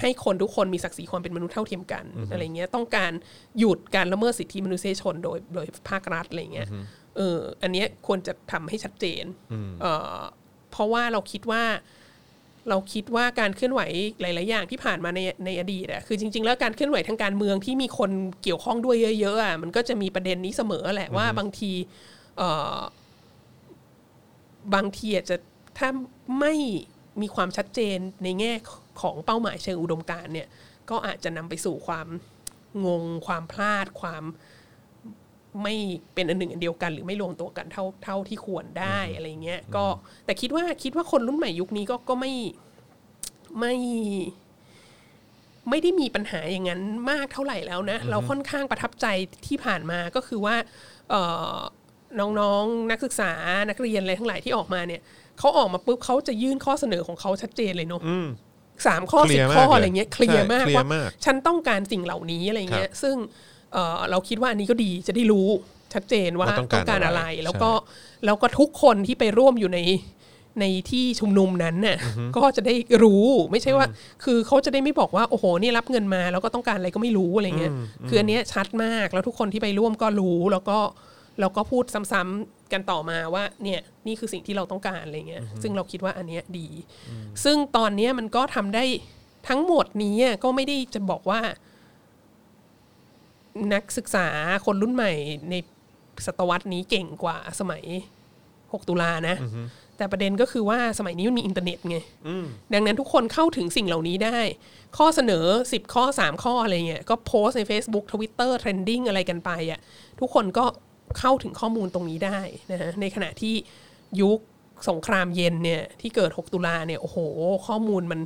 ให้คนทุกคนมีศักดิ์ศรีความเป็นมนุษย์เท่าเทียมกันอะไรเงี้ยต้องการหยุดการละเมิดสิทธิมนุษยชนโดยโดยภาครัฐอะไรเงี้ยเอออันเนี้ยควรจะทำให้ชัดเจนเอ่อเพราะว่าเราคิดว่า เราคิดว่าการเคลื่อนไหวหลาย ๆ อย่างที่ผ่านมาในในอดีตอะคือจริง ๆ แล้วการเคลื่อนไหวทางการเมืองที่มีคนเกี่ยวข้องด้วยเยอะ ๆอะมันก็จะมีประเด็นนี้เสมอแหละว่าบางทีเออบางทีอาจจะถ้าไม่มีความชัดเจนในแง่ของเป้าหมายเชิงอุดมการ์เนี่ย ก็อาจจะนำไปสู่ความงงความพลาดความ ไม่เป็นอันหนึ่งอันเดียวกัน หรือไม่รวมตัวกันเท่าเท่าที่ควรได้อะไรเงี้ยก็แต่คิดว่าคิดว่าคนรุ่นใหม่ยุคนี้ก็ก็ไม่ไม่ไม่ได้มีปัญหาอย่างนั้นมากเท่าไหร่แล้วนะ เราค่อนข้างประทับใจที่ผ่านมาก็คือว่าเอ่อน้องๆนักศึกษานักเรียนอะไรทั้งหลายที่ออกมาเนี่ยเขาออกมาปุ๊บเขาจะยื่นข้อเสนอของเขาชัดเจนเลยเนาะสามข้อเคลีสิยบร์มากข้อเลยอะไรเงี้ยเคลียร์ใช่มากเคลียร์ว่ามากฉันต้องการสิ่งเหล่านี้อะไรเงี้ย ซึ่ง เอ่อเราคิดว่าอันนี้ก็ดีจะได้รู้ชัดเจนว่าว่าต้องการอะไรอะไรแล้วก็ใช่แล้วก็ทุกคนที่ไปร่วมอยู่ในในที่ชุมนุมนั้นน่ะก็จะได้รู้ไม่ใช่ว่า คือเขาจะได้ไม่บอกว่าโอ้โหนี่รับเงินมาแล้วก็ต้องการอะไรก็ไม่รู้อะไรเงี้ยคืออันเนี้ยชัดมากแล้วทุกคนที่ไปร่วมก็รู้แล้วก็แล้วก็พูดซ้ำๆกันต่อมาว่าเนี่ยนี่คือสิ่งที่เราต้องการอะไรเงี้ยซึ่งเราคิดว่าอันเนี้ยดี ซึ่งตอนเนี้ยมันก็ทำได้ทั้งหมดนี้ก็ไม่ได้จะบอกว่า นักศึกษาคนรุ่นใหม่ในศตวรรษนี้เก่งกว่าสมัย 6 ตุลานะ แต่ประเด็นก็คือว่าสมัยนี้มันมีอินเทอร์เน็ตไงดังนั้นทุกคนเข้าถึงสิ่งเหล่านี้ได้ ข้อเสนอ 10 ข้อ 3 ข้ออะไรเงี้ยก็โพสต์ใน Facebook Twitter Trending อะไรกันไปอะทุกคนก็เข้าถึงข้อมูลตรงนี้ได้นะฮะในขณะที่ยุคสงครามเย็นเนี่ยที่เกิด 6 ตุลาเนี่ยโอ้โห ข้อมูลมัน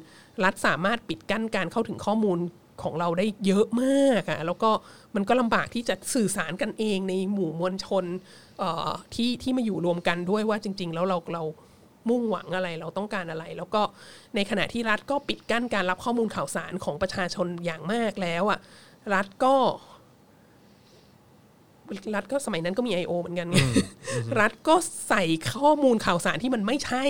รัฐสามารถปิดกั้นการเข้าถึงข้อมูล ของเราได้เยอะมากอะแล้วก็มันก็ลำบากที่จะสื่อสารกันเองในหมู่มวลชนที่ที่มาอยู่รวมกันด้วยว่าจริง ๆ แล้วเราเรามุ่งหวังอะไรเราต้องการอะไร แล้วก็ในขณะที่รัฐก็ปิดกั้นการรับข้อมูลข่าวสารของประชาชนอย่างมากแล้วอะรัฐก็ รัฐก็สมัยนั้นก็มี I.O. เหมือนกันไงรัฐก็ใส่ข้อมูลข่าวสารที่มันไม่ใช่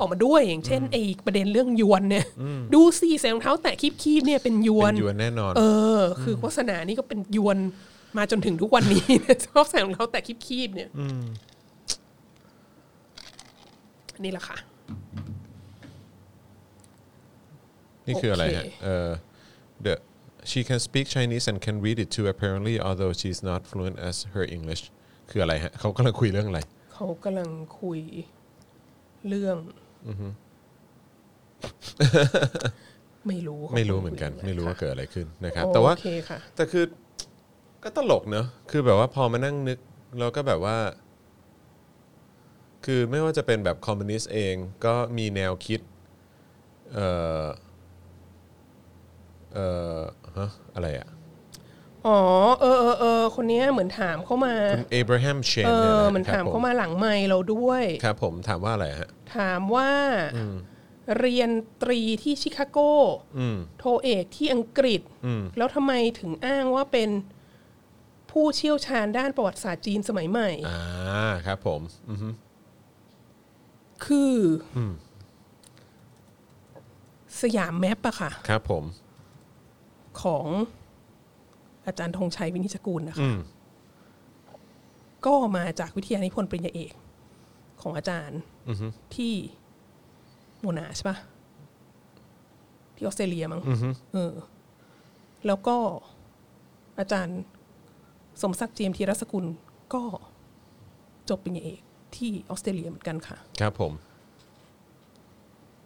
ออกมาด้วยอย่างเช่นไอ้ประเด็นเรื่องยวนเนี่ย ดูสิใส่รองเท้าแตะคีบๆเนี่ยเป็นยวนเป็นหยวนแน่นอน เออ คือโฆษณานี่ก็เป็นยวนมาจนถึงทุกวันนี้ชอบใส่รองเท้าแตะคีบๆเนี่ยนี่แหละค่ะ นี่คืออะไรฮะโอเคเออ the she can speak Chinese and can read it too apparently although she's not fluent as her English คืออะไรฮะเขากำลังคุยเรื่องอะไร เขากำลังคุยเรื่องไม่รู้ไม่รู้เหมือนกัน ไม่รู้ว่าค่ะเกิดอะไรขึ้นนะครับ แต่ว่าโอเคค่ะแต่คือก็ตลกเนอะคือแบบว่าพอมานั่งนึกเราก็แบบว่า คือไม่ว่าจะเป็นแบบคอมมิวนิสต์เองก็มีแนวคิด เอ่อเอ่อ ฮะอะไรอะอ๋อเออเออเออคนเนี้ยเหมือนถามเข้ามาคุณเอ b บร h ฮัมเชนเอเนี่ยอนะมันครัถามบผเข้ามาหลังไมค์เราด้วย ครับ ผมถามว่าอะไรฮะถามว่าเรียนตรีที่ชิคาโกอืมโทเอกที่อังกฤษอืมแล้วทำไมถึงอ้างว่าเป็นผู้เชี่ยวชาญด้านประวัติศาสตร์จีนสมัยใหม่ อ่าครับผมอือฮึคืออสยามแมปอะค่ะ ครับผม ของอาจารย์ธงชัยวินิจฉัยกูลนะคะอืมก็มาจากวิทยานิพนธ์ปริญญาเอกของอาจารย์อือฮึที่โมนาใช่ปะที่ออสเตรเลียมั้งอือฮึเออ แล้วก็อาจารย์สมศักดิ์เจียมธีรสกุลก็จบปริญญาเอกที่ออสเตรเลียเหมือนกันค่ะ ครับผม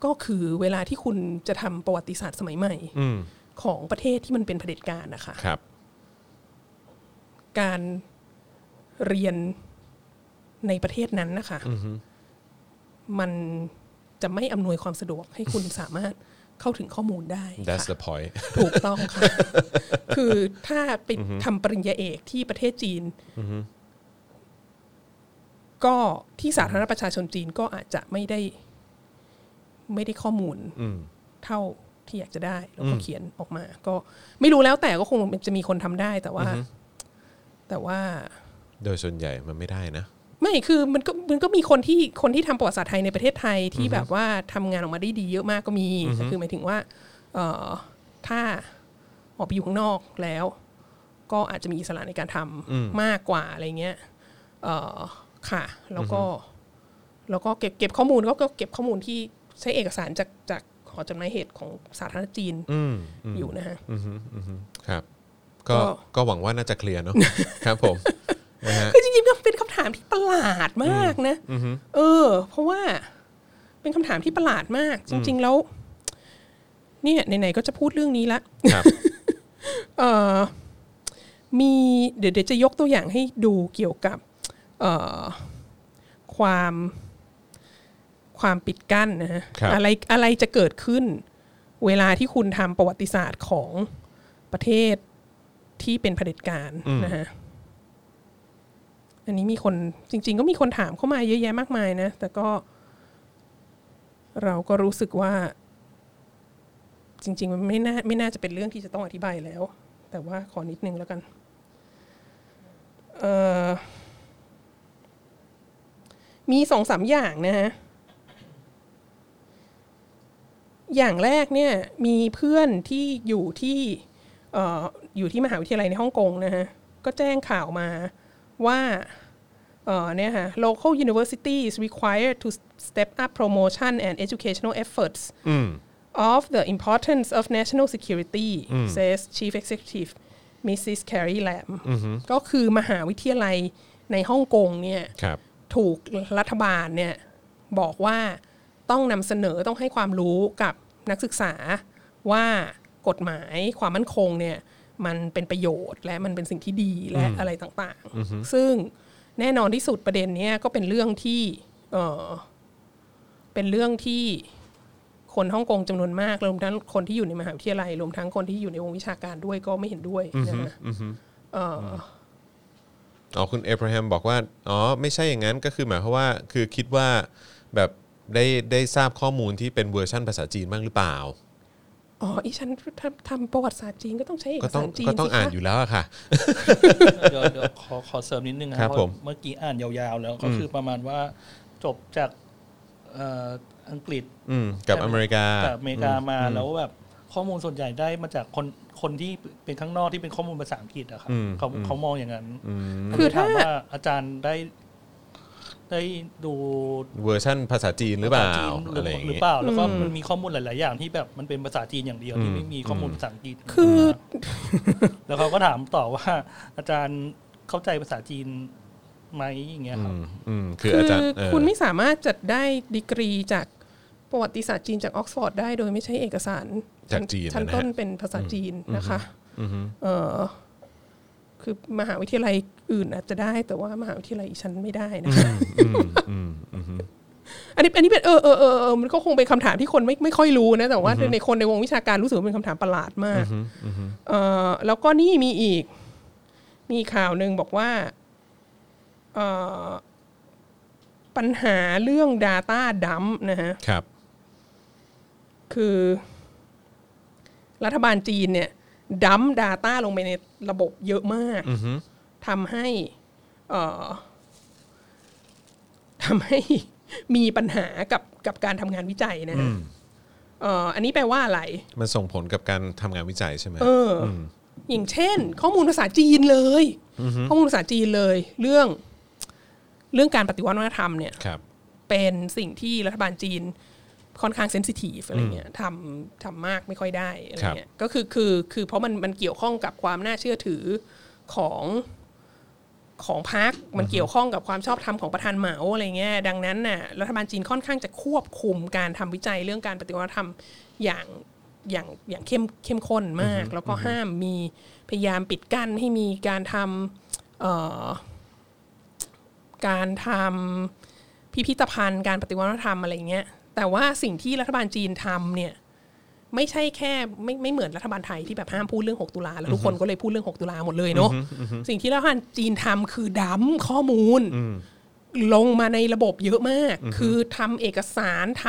ก็คือเวลาที่คุณจะทำประวัติศาสตร์สมัยใหม่อืม ของประเทศที่มันเป็นเผด็จการนะคะครับ การเรียนในประเทศนั้นนะคะ มันจะไม่อำนวยความสะดวกให้คุณสามารถเข้าถึงข้อมูลได้ that's ค่ะ the point ถูกต้องค่ะ คือถ้าไปทำปริญญาเอกที่ประเทศจีน ก็ที่สาธารณประชาชนจีนก็อาจจะไม่ได้ ไม่ได้ข้อมูลอืมเท่า ที่อยากจะได้ แล้วก็เขียนออกมา ก็ไม่รู้แล้วแต่ก็คงจะมีคนทำได้แต่ว่า แต่ว่า โดยส่วนใหญ่มันไม่ได้นะไม่คือมันก็มันก็มีคนที่คนที่ทำประวัติศาสตร์ไทยในประเทศไทยที่แบบว่าทำงานออกมาได้ดีเยอะมากก็มีแต่คือหมายถึงว่า เอ่อถ้าออกไปอยู่ข้างนอกแล้ว ก็อาจจะมีอิสระในการทำมากกว่าอะไรเงี้ยเอ่อค่ะ แล้วก็ แล้วก็เก็บเก็บข้อมูลก็ก็เก็บข้อมูลที่ใช้เอกสารจากจาก หอจดหมายเหตุของสาธารณจีนอืมอยู่นะฮะอือฮึอือฮึครับก็ก็ก็หวังว่าน่าจะเคลียร์เนาะครับผมนะฮะคือจริงๆก็เป็นคำถามที่ประหลาดมากนะเออ เพราะว่าเป็นคำถามที่ประหลาดมาก จริง ๆ แล้ว เนี่ยไหนๆก็จะพูดเรื่องนี้ละครับเอ่อมีเดี๋ยวเดี๋ยวจะยกตัวอย่างให้ดูเกี่ยวกับเอ่อความ ความปิดกั้นนะฮะครับอะไรอะไรจะเกิดขึ้น เวลาที่คุณทำประวัติศาสตร์ของประเทศที่เป็นเผด็จการนะฮะอันนี้มีคนจริง ๆ ก็มีคนถามเข้ามาเยอะแยะมากมายนะ แต่ก็ เราก็รู้สึกว่า จริง ๆ มันไม่น่าไม่น่าจะเป็นเรื่องที่จะต้องอธิบายแล้ว แต่ว่าขอนิดนึงแล้วกันเอ่อมีสองสามอย่างนะฮะ อย่างแรกเนี่ยมีเพื่อนที่อยู่ที่เอ่ออยู่ที่มหาวิทยาลัยในฮ่องกงนะฮะก็แจ้งข่าวมาว่าเอ่อเนี่ยค่ะ local universities required to step up promotion and educational efforts of the importance of national security says chief executive Mrs. Carrie Lam ก็คือมหาวิทยาลัยในฮ่องกงเนี่ยครับถูกรัฐบาลเนี่ยบอกว่า ต้องนำเสนอต้องให้ความรู้กับนักศึกษาว่ากฎหมายความมั่นคงเนี่ยมันเป็นประโยชน์และมันเป็นสิ่งที่ดีและอะไรต่างๆ ซึ่งแน่นอนที่สุดประเด็นเนี้ยก็เป็นเรื่องที่เออเป็นเรื่องที่คนฮ่องกงจำนวนมากรวมทั้งคนที่อยู่ในมหาวิทยาลัยรวมทั้งคนที่อยู่ในวงวิชาการด้วยก็ไม่เห็นด้วยนะฮะอ๋อคุณเอ b บร a ฮมบอกว่า อ๋อ ไม่ใช่อย่างนั้นก็คือหมายความว่า คือคิดว่าแบบ ได้ได้ทราบข้อมูลที่เป็นเวอร์ชั่นภาษาจีนบ้างหรือเปล่า อ๋ออีฉันทำทำประวัติศาสตร์จีนก็ต้องใช้เอกสารจีนสิคะก็ต้องก็ต้องอ่านอยู่แล้วอะค่ะ เดี๋ยวเดี๋ยวขอขอเสริมนิดนึงนะครับผมเมื่อกี้อ่านยาวๆแล้วก็คือประมาณว่าจบจากเอ่ออังกฤษอืมกับอเมริกากับอเมริกามาแล้วแบบข้อมูลส่วนใหญ่ได้มาจากคนคนที่เป็นข้างนอกที่เป็นข้อมูลภาษาอังกฤษอะครับอืมเขาเขามองอย่างนั้นคือถ้าถามว่าอาจารย์ได้ ได้ดูเวอร์ชั่นภาษาจีนหรือเปล่าภษจีนหรืออะไรอย่างหรืองี้ เปล่า แล้วก็มันมีข้อมูลหลาย ๆ อย่างที่แบบมันเป็นภาษาจีนอย่างเดียวที่ไม่มีข้อมูลภาษาอังกฤษคือ แล้วเขาก็ถามต่อว่า อาจารย์เข้าใจภาษาจีนไหมอย่างเงี้ยครับ อืมอืมคือคืออาจารย์เออคุณไม่สามารถจบได้ดีกรีจากประวัติศาสตร์จีนจากออกซฟอร์ดได้โดยไม่ใช้เอกสารจากจีนนะฮะชั้นต้นเป็นภาษาจีนนะคะเออ คือมหาวิทยาลัยอื่นอาจจะได้ แต่ว่ามหาวิทยาลัยอีฉันไม่ได้นะคะอันนี้อันนี้เป็นเออเออเออมันก็คงเป็นคำถามที่คนไม่ไม่ค่อยรู้นะ แต่ว่าในคนในวงวิชาการรู้สึกว่าเป็นคำถามประหลาดมากเออแล้วก็นี่มีอีก มีข่าวหนึ่งบอกว่าเออปัญหาเรื่อง Data Dump นะฮะครับ คือ รัฐบาลจีนเนี่ย ดัม Data ลงไปในระบบเยอะมากทำให้เอ่อทำให้มีปัญหากับกับการทำงานวิจัยนะฮะเอ่ออันนี้แปลว่าอะไร มันส่งผลกับการทำงานวิจัยใช่ไหมเออออย่างเช่น ข้อมูลภาษาจีนเลย ข้อมูลภาษาจีนเลย เรื่อง เรื่องการปฏิวัติวัฒนธรรมเนี่ยครับเป็นสิ่งที่รัฐบาลจีน ค่อนข้างเซนซิทีฟอะไรเงี้ยทำทำมากไม่ค่อยได้อะไรเงี้ยก็คือคือคือเพราะมันมันเกี่ยวข้องกับความน่าเชื่อถือของของพรรคมันเกี่ยวข้องกับความชอบธรรมของประธานเหมาอะไรเงี้ยดังนั้นน่ะรัฐบาลจีนค่อนข้างจะควบคุมการทำวิจัยเรื่องการปฏิวัติธรรมอย่างอย่างอย่างเข้มเข้มข้นมาก แล้วก็ห้ามมีพยายามปิดกั้นให้มีการทำเอ่อการทำพิพิธภัณฑ์การปฏิวัติวัฒนธรรมอะไรเงี้ย แต่ว่าสิ่งที่รัฐบาลจีนทำเนี่ยไม่ใช่แค่ไม่ไม่เหมือนรัฐบาลไทยที่แบบห้ามพูดเรื่อง 6 ตุลาแล้วทุกคนก็เลยพูดเรื่อง 6 ตุลาหมดเลยเนาะสิ่งที่รัฐบาลจีนทำคือดัมข้อมูล ลงมาในระบบเยอะมาก คือทำเอกสารท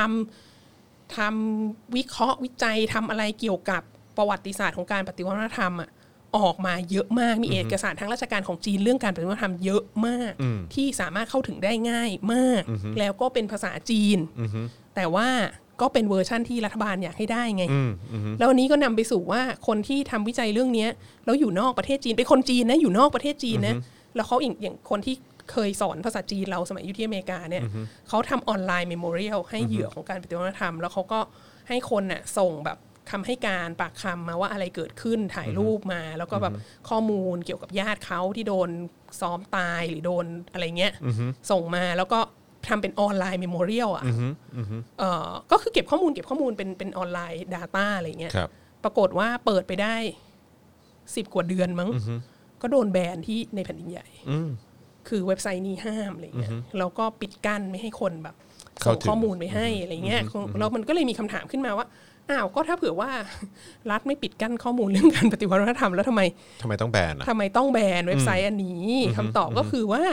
ำทำวิเคราะห์วิจัยทำอะไรเกี่ยวกับประวัติศาสตร์ของการปฏิวัติวัฒนธรรมอะออกมาเยอะมากมีเอกสารทางราชการของจีนเรื่องการปฏิวัติวัฒนธรรมเยอะมาก ที่สามารถเข้าถึงได้ง่ายมาก แล้วก็เป็นภาษาจีน แต่ว่าก็เป็นเวอร์ชั่นที่รัฐบาลอยากให้ได้ไง แล้วอันนี้ก็นำไปสู่ว่าคนที่ทำวิจัยเรื่องเนี้ยแล้วอยู่นอกประเทศจีนเป็นคนจีนนะอยู่นอกประเทศจีนนะแล้วเขาอย่างอย่างคนที่เคยสอนภาษาจีนเราสมัยอยู่ที่อเมริกาเนี่ยเขาทำ online memorial ให้เหยื่อของการปฏิวัติวัฒนธรรม แล้วเขาก็ให้คนน่ะส่งแบบคำให้การปากคำมาว่าอะไรเกิดขึ้นถ่ายรูปมา แล้วก็แบบข้อมูลเกี่ยวกับญาติเขาที่โดนซ้อมตายหรือโดนอะไรเงี้ยส่งมาแล้วก็ ทำเป็น online memorial อะเอ่อก็คือเก็บข้อมูลเก็บข้อมูลเป็นเป็นออนไลน์ Data อะไรเงี้ยครับปรากฏว่าเปิดไปได้สิบกว่าเดือนมั้ง ก็โดนแบนที่ในแผ่นดินใหญ่คือเว็บไซต์นี้ห้ามอะไรเงี้ยแล้วก็ปิดกั้นไม่ให้คนแบบส่งเข้าถึงข้อมูลไปให้อะไรเงี้ยแล้วมันก็เลยมีคำถามขึ้นมาว่าอ้าวก็ถ้าเผื่อว่ารัฐไม่ปิดกั้นข้อมูลเรื่องการปฏิวัติวัฒนธรรมแล้วทำไมทำไมต้องแบนอะทำไมต้องแบนเว็บไซต์อันนี้คำตอบก็คือว่า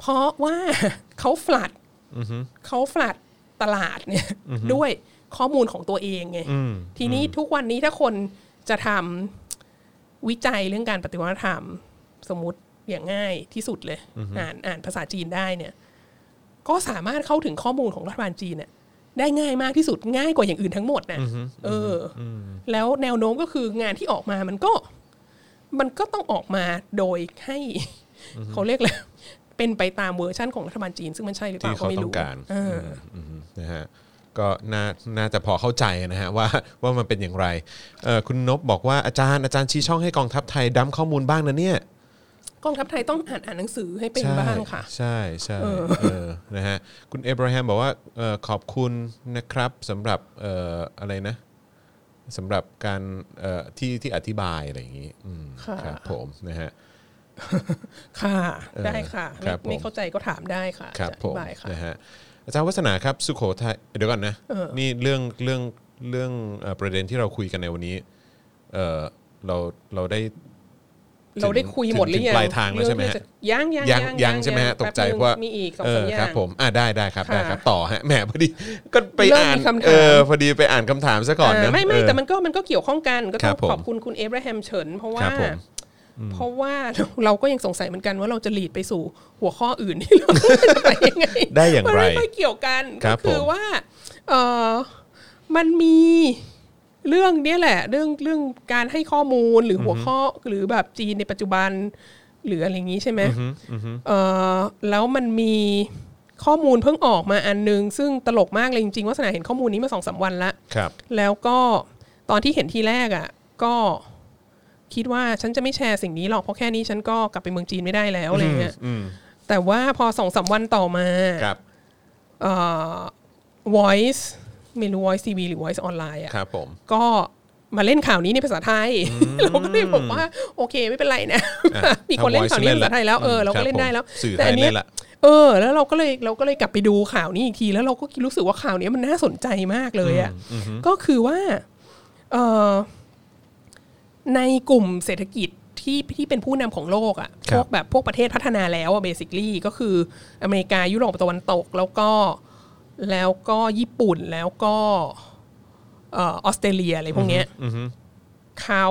เพราะว่าเขาฟลัด เขาฟลัดตลาดเนี่ยด้วยข้อมูลของตัวเองไงทีนี้ทุกวันนี้ถ้าคนจะททำวิจัยเรื่องการปฏิวัติวัฒนธรรม สมมติอย่างง่ายที่สุดเลย อ่านอ่านภาษาจีนได้เนี่ย ก็สามารถเข้าถึงข้อมูลของรัฐบาลจีนเนี่ยได้ง่ายมากที่สุดง่ายกว่าอย่างอื่นทั้งหมดนะเอออแล้วแนวโน้มก็คืองานที่ออกมามันก็ มันก็ต้องออกมาโดยให้เขาเรียกแล้ว เป็นไปตามเวอร์ชั่นของรัฐบาลจีน ซึ่งมันใช่หรือเปที่ล่าก็ไม่รู้ที่เขาต้องการเออออืมนะฮะก็น่าน่าจะพอเข้าใจนะฮะว่าว่ามันเป็นอย่างไรเอ่อคุณนบบอกว่าอาจารย์อาจารย์ชี้ช่องให้กองทัพไทยดั้มข้อมูลบ้างนะเนี่ยกองทัพไทยต้องอ่านอ่านหนังสือให้เป็นบ้างค่ะ ใช่ใช่เออนะฮะคุณเอบราฮัมบอกว่าเอ่อขอบคุณนะครับสำหรับเอ่ออะไรนะสำหรับการเอ่อที่ที่อธิบายอะไรอย่างนี้อืมค่ะครับผมนะฮะ ค่ะเออได้ค่ะครัไม่บผมไม่เข้าใจก็ถามได้ค่ะครับจะอผธิมบายค่ะนะฮะอาจารย์วัฒนาครับสุโขทัยเดี๋ยวก่อนนะนี่เรื่องเรื่องเรื่องเอ่อประเด็นที่เราคุยกันในวันนี้เออเราเราได้เราได้คุยหมดหรือยังถึงปลายทางแล้วใช่ไหมฮะเรื่องที่จยังยังยังยังใช่ไหมฮะตกใจแป๊บนึงเพราะว่ามีอีกสองเอสาอมอย่าครับงผมอ่าได้ได้ครับค่ะได้ครับต่อฮะแหมพอดีก็ไปเริ่มอ่านมีคำถามเออพอดีไปอ่านคำถามซะก่อนอ่านะไม่ไม่เออแต่มันก็มันก็เกี่ยวข้องกันก็ครัต้อบงผมขอบคุณคุณเอฟราแฮมเฉินเพราะคว่ารับผม เพราะว่าเราก็ยังสงสัยเหมือนกันว่าเราจะหลีดไปสู่หัวข้ออื่นที่เราจะไปยังไงได้อย่างมันไรไม่ค่อยเกี่ยวกันครัก็บคือผมว่าเออมันมีเรื่องเนี้ยแหละ เรื่องเรื่องการให้ข้อมูลหรือหัวข้อหรือแบบจีนในปัจจุบัน หรืออะไรอย่างนี้ใช่ไหมเออแล้วมันมีข้อมูลเพิ่งออกมาอันนึง ซึ่งตลกมากเลยจริงๆว่าสนาเห็นข้อมูลนี้มาสองสามวันละครับ แล้วก็ตอนที่เห็นทีแรกอะ ก็ คิดว่าฉันจะไม่แชร์สิ่งนี้หรอกเพราะแค่นี้ฉันก็กลับไปเมืองจีนไม่ได้แล้วอะไรเงี้ยอืมแต่ว่าพอสองสามวันต่อมาครับเอ่อ voice ไม่รู้ voice TV หรือ voice ออนไลน์อะครับผมก็มาเล่นข่าวนี้ในภาษาไทย เราก็เลยบอกว่า โอเคไม่เป็นไรนะอะมีคนเล่นถ้าข่าวนี้ในภาษาไทยแล้วเอออืมเราครัก็บเล่นได้แล้วผมสื่อไทแต่ยอันเนี้ยเล่นละเออ แล้วเราก็เลยเราก็เลยกลับไปดูข่าวนี้อีกที แล้วเราก็รู้สึกว่าข่าวนี้มันน่าสนใจมากเลยอะก็คือว่า เออ ในกลุ่มเศรษฐกิจที่ที่เป็นผู้นำของโลกอะ่ะครับพวกแบบพวกประเทศพัฒนาแล้วอะ basically ก็คืออเมริกายุโรปตะวันตก แล้วก็แล้วก็ญี่ปุ่นแล้วก็เอ่อออสเตรเลียอะไรพวกเนี้ยเขา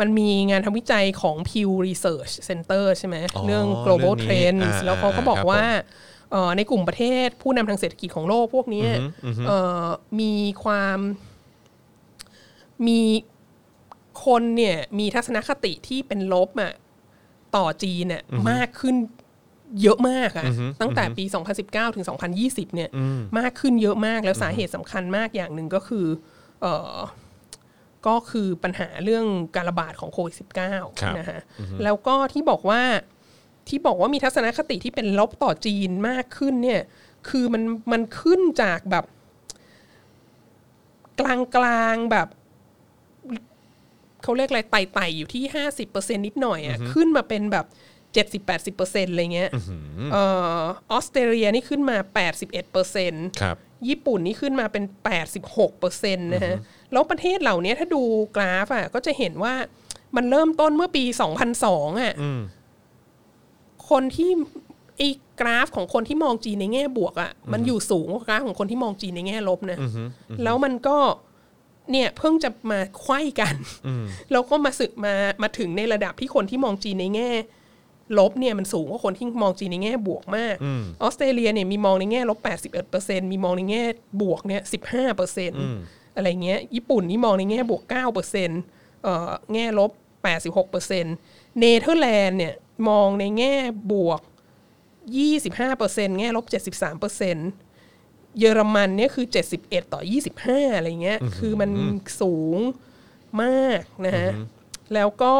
มันมีงานทำวิจัยของ Pew Research Center ใช่ไหมอ๋อเรื่อง global เรื่องนี้ trends อ่าแล้วเขาก็บอกครับว่าเอ่อในกลุ่มประเทศผู้นำทางเศรษฐกิจของโลกพวกเนี้ยเอ่อมีความมี คนเนี่ยมีทัศนคติที่เป็นลบอะต่อจีนน่ะมากขึ้นเยอะมากอะตั้งแต่ปี 2019 ถึง 2020 เนี่ย มากขึ้นเยอะมากแล้วสาเหตุสำคัญมากอย่างหนึ่งก็คือเอ่อก็คือปัญหาเรื่องการระบาดของโควิดครับ -19 นะฮะแล้วก็ที่บอกว่าที่บอกว่ามีทัศนคติที่เป็นลบต่อจีนมากขึ้นเนี่ย คือมันมันขึ้นจากแบบ กลางกลางๆแบบ เขาเรียกอะไรไต่ๆอยู่ที่ห้าสิบเปอร์เซ็นนิดหน่อยอะขึ้นมาเป็นแบบเจ็ดสิบแปดสิบเปอร์เซ็นอะไรเงี้ยเอ่อออสเตรเลียนี่ขึ้นมาแปดสิบเอ็ดเปอร์เซ็นครับญี่ปุ่นนี่ขึ้นมาเป็นแปดสิบหกเปอร์เซ็นต์นะฮะแล้วประเทศเหล่านี้ถ้าดูกราฟอะก็จะเห็นว่ามันเริ่มต้นเมื่อปีสองพันสองอะคนที่ไอ้กราฟของคนที่มองจีนในแง่บวกอะมันอยู่สูงกว่ากราฟของคนที่มองจีนในแง่ลบนะแล้วมันก็ เนี่ยเพิ่งจะมาไขว้กันแล้วก็มาสึกมามาถึงในระดับที่คนที่มองจีนในแง่ ลบเนี่ยมันสูงกว่าคนที่มองจีนในแง่บวกมากออสเตรเลียเนี่ยมีมองในแง่ลบ 81%มีมองในแง่บวกเนี่ย15%อะไรเงี้ยญี่ปุ่นนี่มองในแง่บวก9%เอ่อแง่ลบ 86%เนเธอร์แลนด์เนี่ยมองในแง่บวก 25%แง่ลบ 73%เยอรมันเนี่ยคือ 71 ต่อ 25 อะไรเงี้ย คือมันสูงมากนะฮะ แล้วก็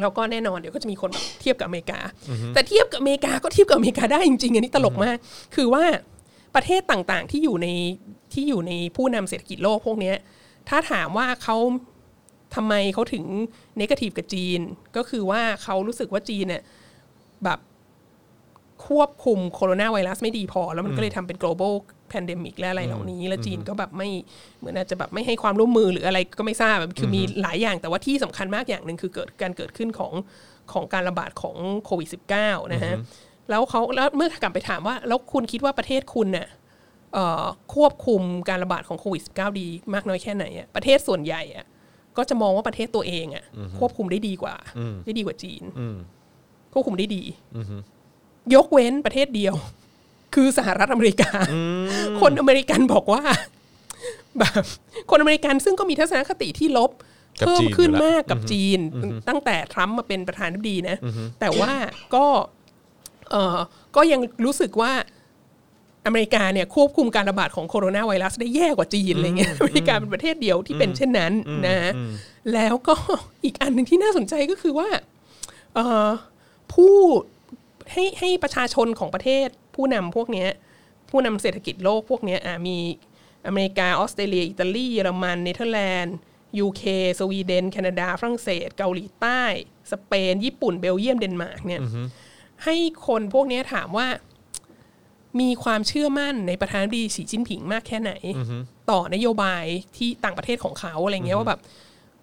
แล้วก็แน่นอนเดี๋ยวก็จะมีคนแบบเทียบกับอเมริกา แต่เทียบกับอเมริกาก็เทียบกับอเมริกาได้จริงๆอันนี้ตลกมาก คือว่าประเทศต่างๆที่อยู่ในที่อยู่ในผู้นำเศรษฐกิจโลกพวกเนี้ยถ้าถามว่าเขาทำไมเขาถึงเนกาทีฟกับจีน ก็คือว่าเขารู้สึกว่าจีนเนี่ยแบบ ควบคุมโคโรนาไวรัสไม่ดีพอ แล้วมันก็เลยทำเป็น global pandemic และอะไรเหล่านี้ แล้วจีนก็แบบไม่เหมือนอาจจะแบบไม่ให้ความร่วมมือหรืออะไรก็ไม่ทราบคือมีหลายอย่างแต่ว่าที่สำคัญมากอย่างหนึ่งคือเกิดการเกิดขึ้นของของการระบาดของโควิด -19 นะฮะแล้วเขาแล้วเมื่อกลับไปถามว่า แล้วคุณคิดว่าประเทศคุณเนี่ยเอ่อควบคุมการระบาดของโควิด -19 ดีมากน้อยแค่ไหนอะประเทศส่วนใหญ่อะก็จะมองว่าประเทศตัวเองอะควบคุมได้ดีกว่า ได้ดีกว่าจีนควบคุมได้ดี ยกเว้นประเทศเดียว คือสหรัฐอเมริกา คนอเมริกันบอกว่าแบบคนอเมริกันซึ่งก็มีทัศนคติที่ลบกับเพิ่มจีนขึ้นอยู่แล้วมากกับจีน ตั้งแต่ทรัมป์มาเป็นประธานาธิบดีนะ แต่ว่าก็เออก็ยังรู้สึกว่าอเมริกาเนี่ยควบคุมการระบาดของโคโรนาไวรัสได้แย่กว่าจีนอะไรเงี้ยอเมริกาเป็นประเทศเดียวที่เป็นเช่นนั้นนะแล้วก็อีกอันหนึ่งที่น่าสนใจก็คือว่าเอ่อผู้ ให้ให้ประชาชนของประเทศผู้นำพวกเนี้ยผู้นำเศรษฐกิจโลกพวกเนี้ยอะมีอเมริกาออสเตรเลีย อิตาลีเยอรมันเนเธอร์แลนด์ UK สวีเดน แคนาดา ฝรั่งเศส เกาหลีใต้ สเปน ญี่ปุ่น เบลเยียม เดนมาร์กเนี่ยให้คนพวกเนี้ยถามว่า มีความเชื่อมั่นในประธานาธิบดีสีจิ้นผิงมากแค่ไหน ต่อนโยบายที่ต่างประเทศของเขาอะไรเงี้ยว่าแบบ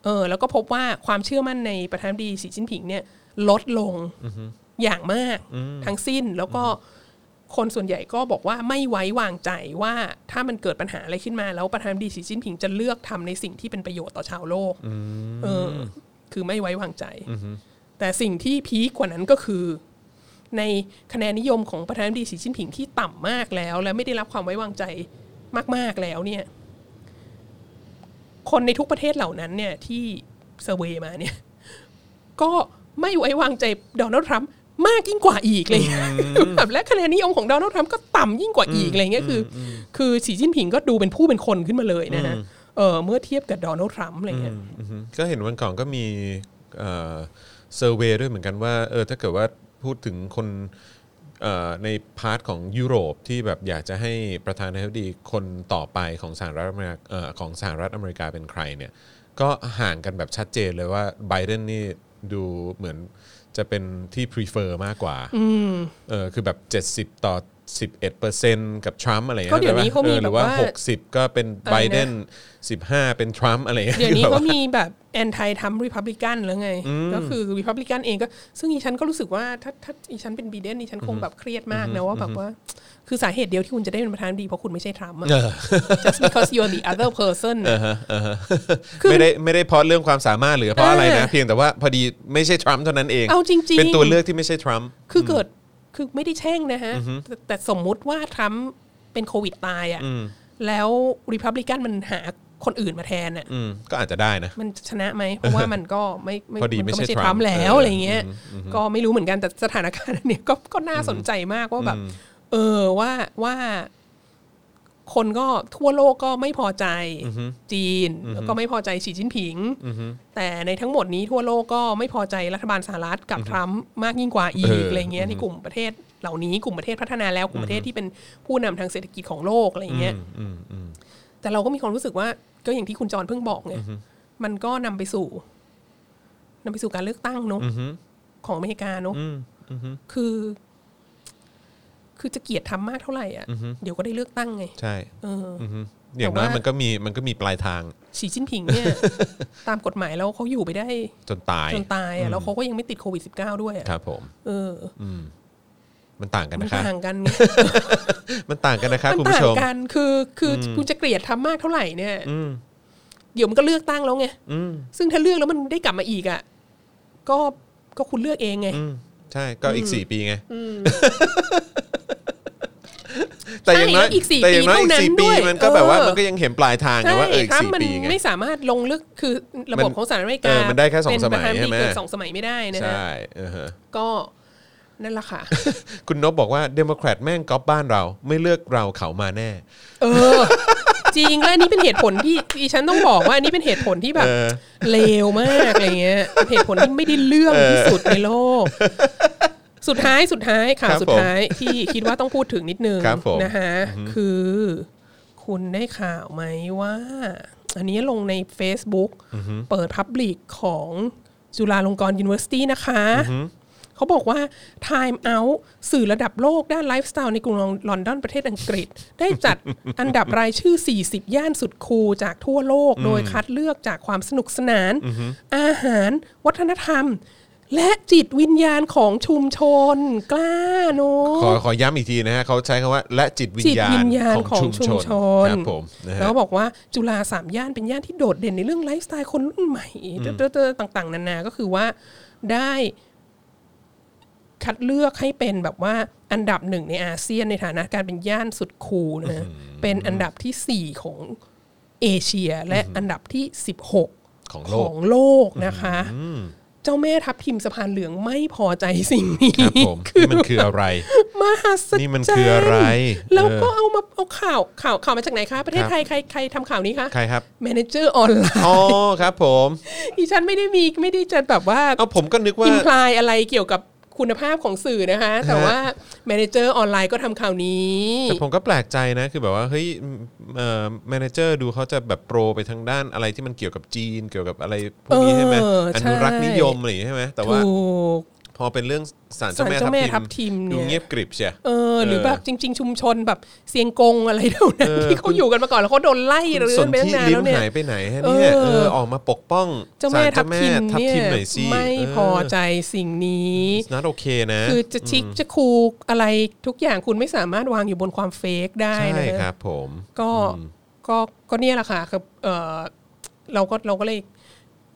เออ แล้วก็พบว่าความเชื่อมั่นในประธานาธิบดีสีจิ้นผิงเนี่ย ลดลง อย่างมากทั้งสิ้นแล้วก็คนส่วนใหญ่ก็บอกว่าไม่ไว้วางใจว่าถ้ามันเกิดปัญหาอะไรขึ้นมา แล้วประธานาธิบดีสีจิ้นผิงจะเลือกทำในสิ่งที่เป็นประโยชน์ต่อชาวโลกเออ คือไม่ไว้วางใจแต่สิ่งที่พีคกว่านั้นก็คือ ในคะแนนนิยมของประธานาธิบดีสีจิ้นผิงที่ต่ำมากแล้ว และไม่ได้รับความไว้วางใจมาก ๆแล้วเนี่ย คนในทุกประเทศเหล่านั้นเนี่ยที่เซอร์เวยมาเนี่ย ก็ไม่ไว้วางใจโดนัลด์ทรัมป์ มากยิ่งกว่าอีกเลยแบบและคะแนนนิยมของโดนัลด์ทรัมป์ก็ต่ำยิ่งกว่าอีกอะไรเงี้ยคือคือสีจิ้นผิงก็ดูเป็นผู้เป็นคนขึ้นมาเลยนะฮะเออเมื่อเทียบกับโดนัลด์ทรัมป์อะไรเงี้ยอือฮึก็เห็นวันก่อนก็มี survey ด้วยเหมือนกันว่าเออถ้าเกิดว่าพูดถึงคนเอ่อใน part ของยุโรปที่แบบอยากจะให้ประธานาธิบดีคนต่อไปของสหรัฐอเมริกาเอ่อของสหรัฐอเมริกาเป็นใครเนี่ยก็ห่างกันแบบชัดเจนเลยว่าไบเดนนี่ดูเหมือน จะเป็นที่ prefer มากกว่าเออคือแบบ 70 ต่อ 11%กับทรัมป์อะไรงี้ก็เดี๋ยวนี้เขามีออหรือว่า แบบว่า60 ก็เป็นไบเดน15 เป็นทรัมป์อะไรงี้เดี๋ยวนี้แบบก็ว่ามีแบบ anti-Trump Republican แล้วไง ก็คือรีพับลิกันเองก็ ซึ่งอีฉันก็รู้สึกว่าถ้าถ้าอีฉันเป็นไบเดนอีฉันคงแบบเครียดมากนะว่าแบบว่า คือสาเหตุเดียวที่คุณจะได้เป็นประธานาธิบดีเพราะคุณไม่ใช่ทรัมป์อะ just because you're the other person น่ะคือไม่ได้ไม่ได้เพราะเรื่องความสามารถหรือเพราะอะไรนะเออเพียงแต่ว่าพอดีไม่ใช่ทรัมป์เท่านั้นเอง เอาจริงๆ เป็นตัวเลือกที่ไม่ใช่ทรัมป์ คือเกิด คือไม่ได้แช่งนะฮะแต่แต่สมมุติว่าทรัมป์เป็นโควิดตายอะแล้วรีพับลิกันมันหาคนอื่นมาแทนอะอืมก็อาจจะได้นะ มันชนะไหมเพราะว่ามันก็ไม่พอดีนก็ไม่ใช่ททรัรัมมป์ป์แล้วเออออะไรเงี้ย ก็ไม่รู้เหมือนกันแต่สถานการณ์อันเนี้ยก็ก็น่าสนใจมากว่าแบบ เออว่าว่า คนก็ทั่วโลกก็ไม่พอใจจีนแล้วก็ไม่พอใจสีจิ้นผิง แต่ในทั้งหมดนี้ทั่วโลกก็ไม่พอใจรัฐบาลสหรัฐกับทรัมป์มากยิ่งกว่าอีเอกอออะไรเงี้ยในกลุ่มประเทศเหล่านี้กลุ่มประเทศพัฒนาแล้วกลุ่มประเทศที่เป็นผู้นำทางเศรษฐกิจของโลกอะไรเงี้ยอืมอืมแต่เราก็มีความรู้สึกว่าก็อย่างที่คุณจรเพิ่งบอกไงมันก็นำไปสู่นำไปสู่การเลือกตั้งเนอะของอเมริกาเนอะคือ คือจะเกลียดทำมากเท่าไหร่อะเดี๋ยวก็ได้เลือกตั้งไง ใช่เออออือฮึอย่างน้อยแต่ว่ามัมันก็มีมันก็มีปลายทางสีจิ้นผิงเนี่ย ตามกฎหมายแล้วเขาอยู่ไปได้ จนตายจนตายอะแล้วเขาก็ยังไม่ติดโควิด -19 ด้วยอะครับผม เออมันต่างกันมันนะครับต่างกันไงมันต่างกันนะครับมันคุณต่าผู้ชงมกันคือคืออคุณจะเกลียดทำมากเท่าไหร่เนี่ยเดี๋ยวมันก็เลือกตั้งแล้วไงซึ่งถ้าเลือกแล้วมันได้กลับมาอีกอะก็ก็คุณเลือกเองไงอืมใช่ก็อีกสี่ปีไง แต่อย่างน้อยใช่แล้วอีกสี่แต่อย่างน้อยอีกปีเท่านั้นสี่ปีด้วยมันก็แบบว่าเออมันก็ยังเห็นปลายทางไงใช่ว่าเอออีกสี่ปีไงไม่สามารถลงเลือกคือระบบมันของสหรัฐอเมริเอกาอมันได้แค่สองเป็นสมัยประธานาธิบดีใช่ไหมเกินสองสมัยไม่ได้นะฮะใช่เออฮะก็นั่นแหละค่ะ คุณนบบอกว่าเดโมแครตแม่งก๊อปบ้านเราไม่เลือกเราเขามาแน่ เออ จริงและอันนี้เป็นเหตุผลที่ดิฉันต้องบอกว่าอันนี้เป็นเหตุผลที่แบบเออเลวมากอะไรเงี้ยเป็นเหตุผลที่ไม่ได้เรื่องที่สุดในโลก สุดท้ายสุดท้ายข่าวครับสุดท้ายที่คิดว่าต้องพูดถึงนิดนึงครับผมนะคะคือคุณได้ข่าวไหมว่า อันนี้ลงใน Facebook เปิดพับลิกของจุฬาลงกรณ์ University นะคะเขาบอกว่า Time Out สื่อระดับโลกด้านไลฟ์สไตล์ในกรุงลอนดอนประเทศอังกฤษ ได้จัดอันดับรายชื่อ 40 ย่านสุดคูลจากทั่วโลก โดยคัดเลือกจากความสนุกสนาน อาหาร วัฒนธรรม และจิตวิญญาณของชุมชน กล้าเนอะขอขอย้ำอีกทีนะฮะเขาใช้คำว่า และจิตวิญจิตญาวิณญญาณของของชุมชุชมนชนครับผมนะฮะแล้วก็บอกว่าจุฬาสามย่านเป็นย่านที่โดดเด่นในเรื่องไลฟ์สไตล์คนรุ่นใหม่เตอๆต่าง ๆ นานาก็คือว่าได้คัดเลือกให้เป็นแบบว่าอันดับหนึ่งในอาเซียนในฐานะการเป็นย่านสุดคูลนะฮะเป็นอันดับที่ 4 ของเอเชีย และอันดับที่ 16 ของขโลกองโลกนะคะ เจ้าแม่ทับทิมสะพานเหลืองไม่พอใจสิ่งนี้ครับผมนี่มันคืออะไรมหัศจรรย์นี่มันคืออะไร แล้วก็เออเอามาเอาข่าวข่าวข่าวมาจากไหนคะ ประเทศครับไทยใครใครทำข่าวนี้คะใครครับแมเนเจอร์ออนไลน์อ๋อครับผมดิฉันไม่ได้มีไม่ได้จะแบบว่าเอาผมก็นึกว่า imply อะไรเกี่ยวกับ คุณภาพของสื่อนะคะ แต่ว่า Manager Online ก็ทำข่าวนี้ แต่ผมก็แปลกใจนะ คือแบบว่าเฮ้ยเอ่อ Manager ดูเขาจะแบบ pro ไปทางด้านอะไรที่มันเกี่ยวกับจีน เกี่ยวกับอะไรพวกนี้ใช่ไหมเอออใช่อนุรักษ์นิยมอะไรอย่างงี้ใช่ไหมแต่ว่าถูกพ อเป็นเรื่องสารเจ้าแม่ศาลเจ้าแม่ทัทับบทิทิมมเนี่ยดูเงียบกริบเชียเออหรือเออแบบจริง ๆ ชุมชนแบบเซียงกงอะไรเท่านั้นเออที่เขาอยู่กันมาก่อนแล้วเขาโดนไล่หรือสนไปตั้ที่งนานลิ้แล้มวเนี่ยหายไปไหนฮะเนี่ยเออเออออกมาปกป้องเจ้าแม่ศลทับทิมทับเนี่ยทิมหน่อยสิไม่เพอใจสิ่งนี้นัดโอเคนะ คือจะชิคจะคูลอะไรทุกอย่างคุณไม่สามารถวางอยู่บนความเฟกได้ใช่นะฮะครับผมก็ก็ก็เนี่ยแหละค่ะคือเออเราก็เราก็เลย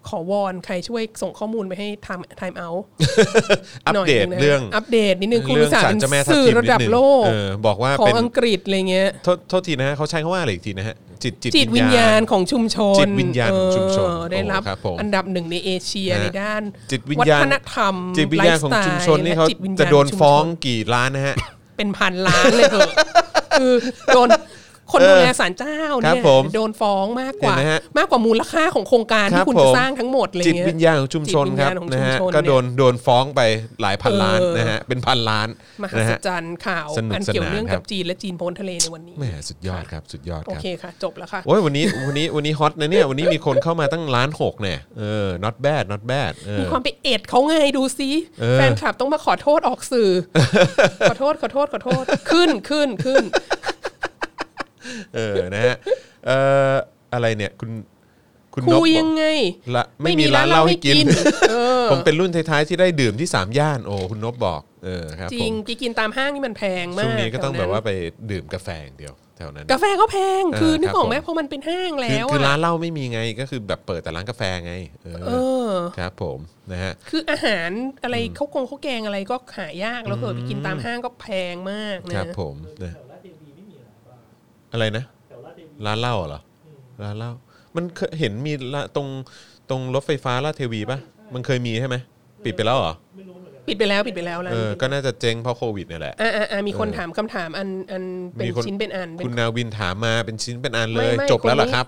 ขอวอนใครช่วยส่งข้อมูลไปให้ time time out อัปหน่อยเดตหนึ่นะเรื่องอัปเดตนิดนึงคุณเรื่อุตสาห์ศาลเป็นเจ้าแม่ทับสื่อทิมระดับนินึงโลกเออบอกว่าของเป็นอังกฤษอะไรเงี้ยโทษโทษทีนะฮะเขาใช้คำว่าอะไรอีกทีนะฮะจิตจิตจิตวิญญาณของชุมชนจิตวิญญาณของชุมชนเออได้รับโอ้ครับผมอันดับหนึ่งในเอเชียฮะในด้านจิตวิญวัญาณฒนธรรมจิตวิญญาณของชุมชนนี่เขาไลฟ์สไตล์และจิตวิญญาณจะโดนชุมชฟ้องกี่ล้านนะฮะเป็นพันล้านเลยเถอะคือโดน คนดูแลศาลเจ้าครัเนี่บยผมโดนฟ้องมากกว่าเห็นไหมฮะมากกว่ามูลค่าของโครงการครัที่บคุณผมจะสร้างทั้งหมดอะไรจิตเงี้ยวิญญาณของชุมชนครับจิตวิญญาณของนะฮะชุมชนก็โดนโดนฟ้องไปหลายพันล้านเออนะฮะเป็นพันล้านมหันะศฮะจรรย์ข่าวสนุกอันเกี่ยวสนานเนื่องครักับบจีนและจีนพ้นทะเลในวันนี้แหมสุดยอดครับสุดยอดโอครับเคค่ะจบแล้วค่ะโอ้ยวันนี้วันนี้วันนี้ฮอตนะเนี่ยวันนี้มีคนเข้ามาตั้งล้านหกเนี่ยเออ not bad not bad เออมีความไปเอ็ดเขาไงดูซิเออแฟนคลับต้องมาขอโทษออกสื่อ ขอโทษขอโทษขอโทษขึ้นขึ้นขึ้น เออนะฮะเอ่ออะไรเนี่ยคุณคุณคุนบยบอยักงไง ละไม่มีร้านเหล้าให้กิน เออผมเป็นรุ่นท้ายๆที่ได้ดื่มที่สามย่านโอ้คุณนบบอกเออครับจผริงมไปกินตามห้างนี่มันแพงมากช่วงนี้ก็ต้องถแบบว่านั้นไปดื่มกาแฟอย่างเดียวแถวนั้น กาแฟก็แพงเออคือนึกออกไหมครับผม เพราะมันเป็นห้างคือแล้วคือร้าอะนเหล้าไม่มีไงก็คือแบบเปิดแต่ร้านกาแฟไงเออเออ ครับผมนะฮะ คืออาหารอะไรข้าวกงข้าวแกงอะไรก็หายากแล้วเกิดไปกินตามห้างก็แพงมากนะครับผมนะ อะไรนะร้านเหล้าเหรอร้านเหล้ามันเคยเห็นมีละตรงตรงรถไฟฟ้าลาดเทวีป่ะมันเคยมีใช่ไหมปิดไปแล้วเหรอ ปิดไปแล้วปิดไปแล้วร้านเออนี้ก็น่าจะเจ๊งเพราะโควิดเนี่ยแหละอ่าอ่าอ่ามีคนถามคำถามอันอันเป็นมีคนชิ้นเป็นอันเป็นคุณนาวินถามมาเป็นชิ้นเป็นอันเลไม่ยไม่จบแล้วเหรอคนนี้ครับ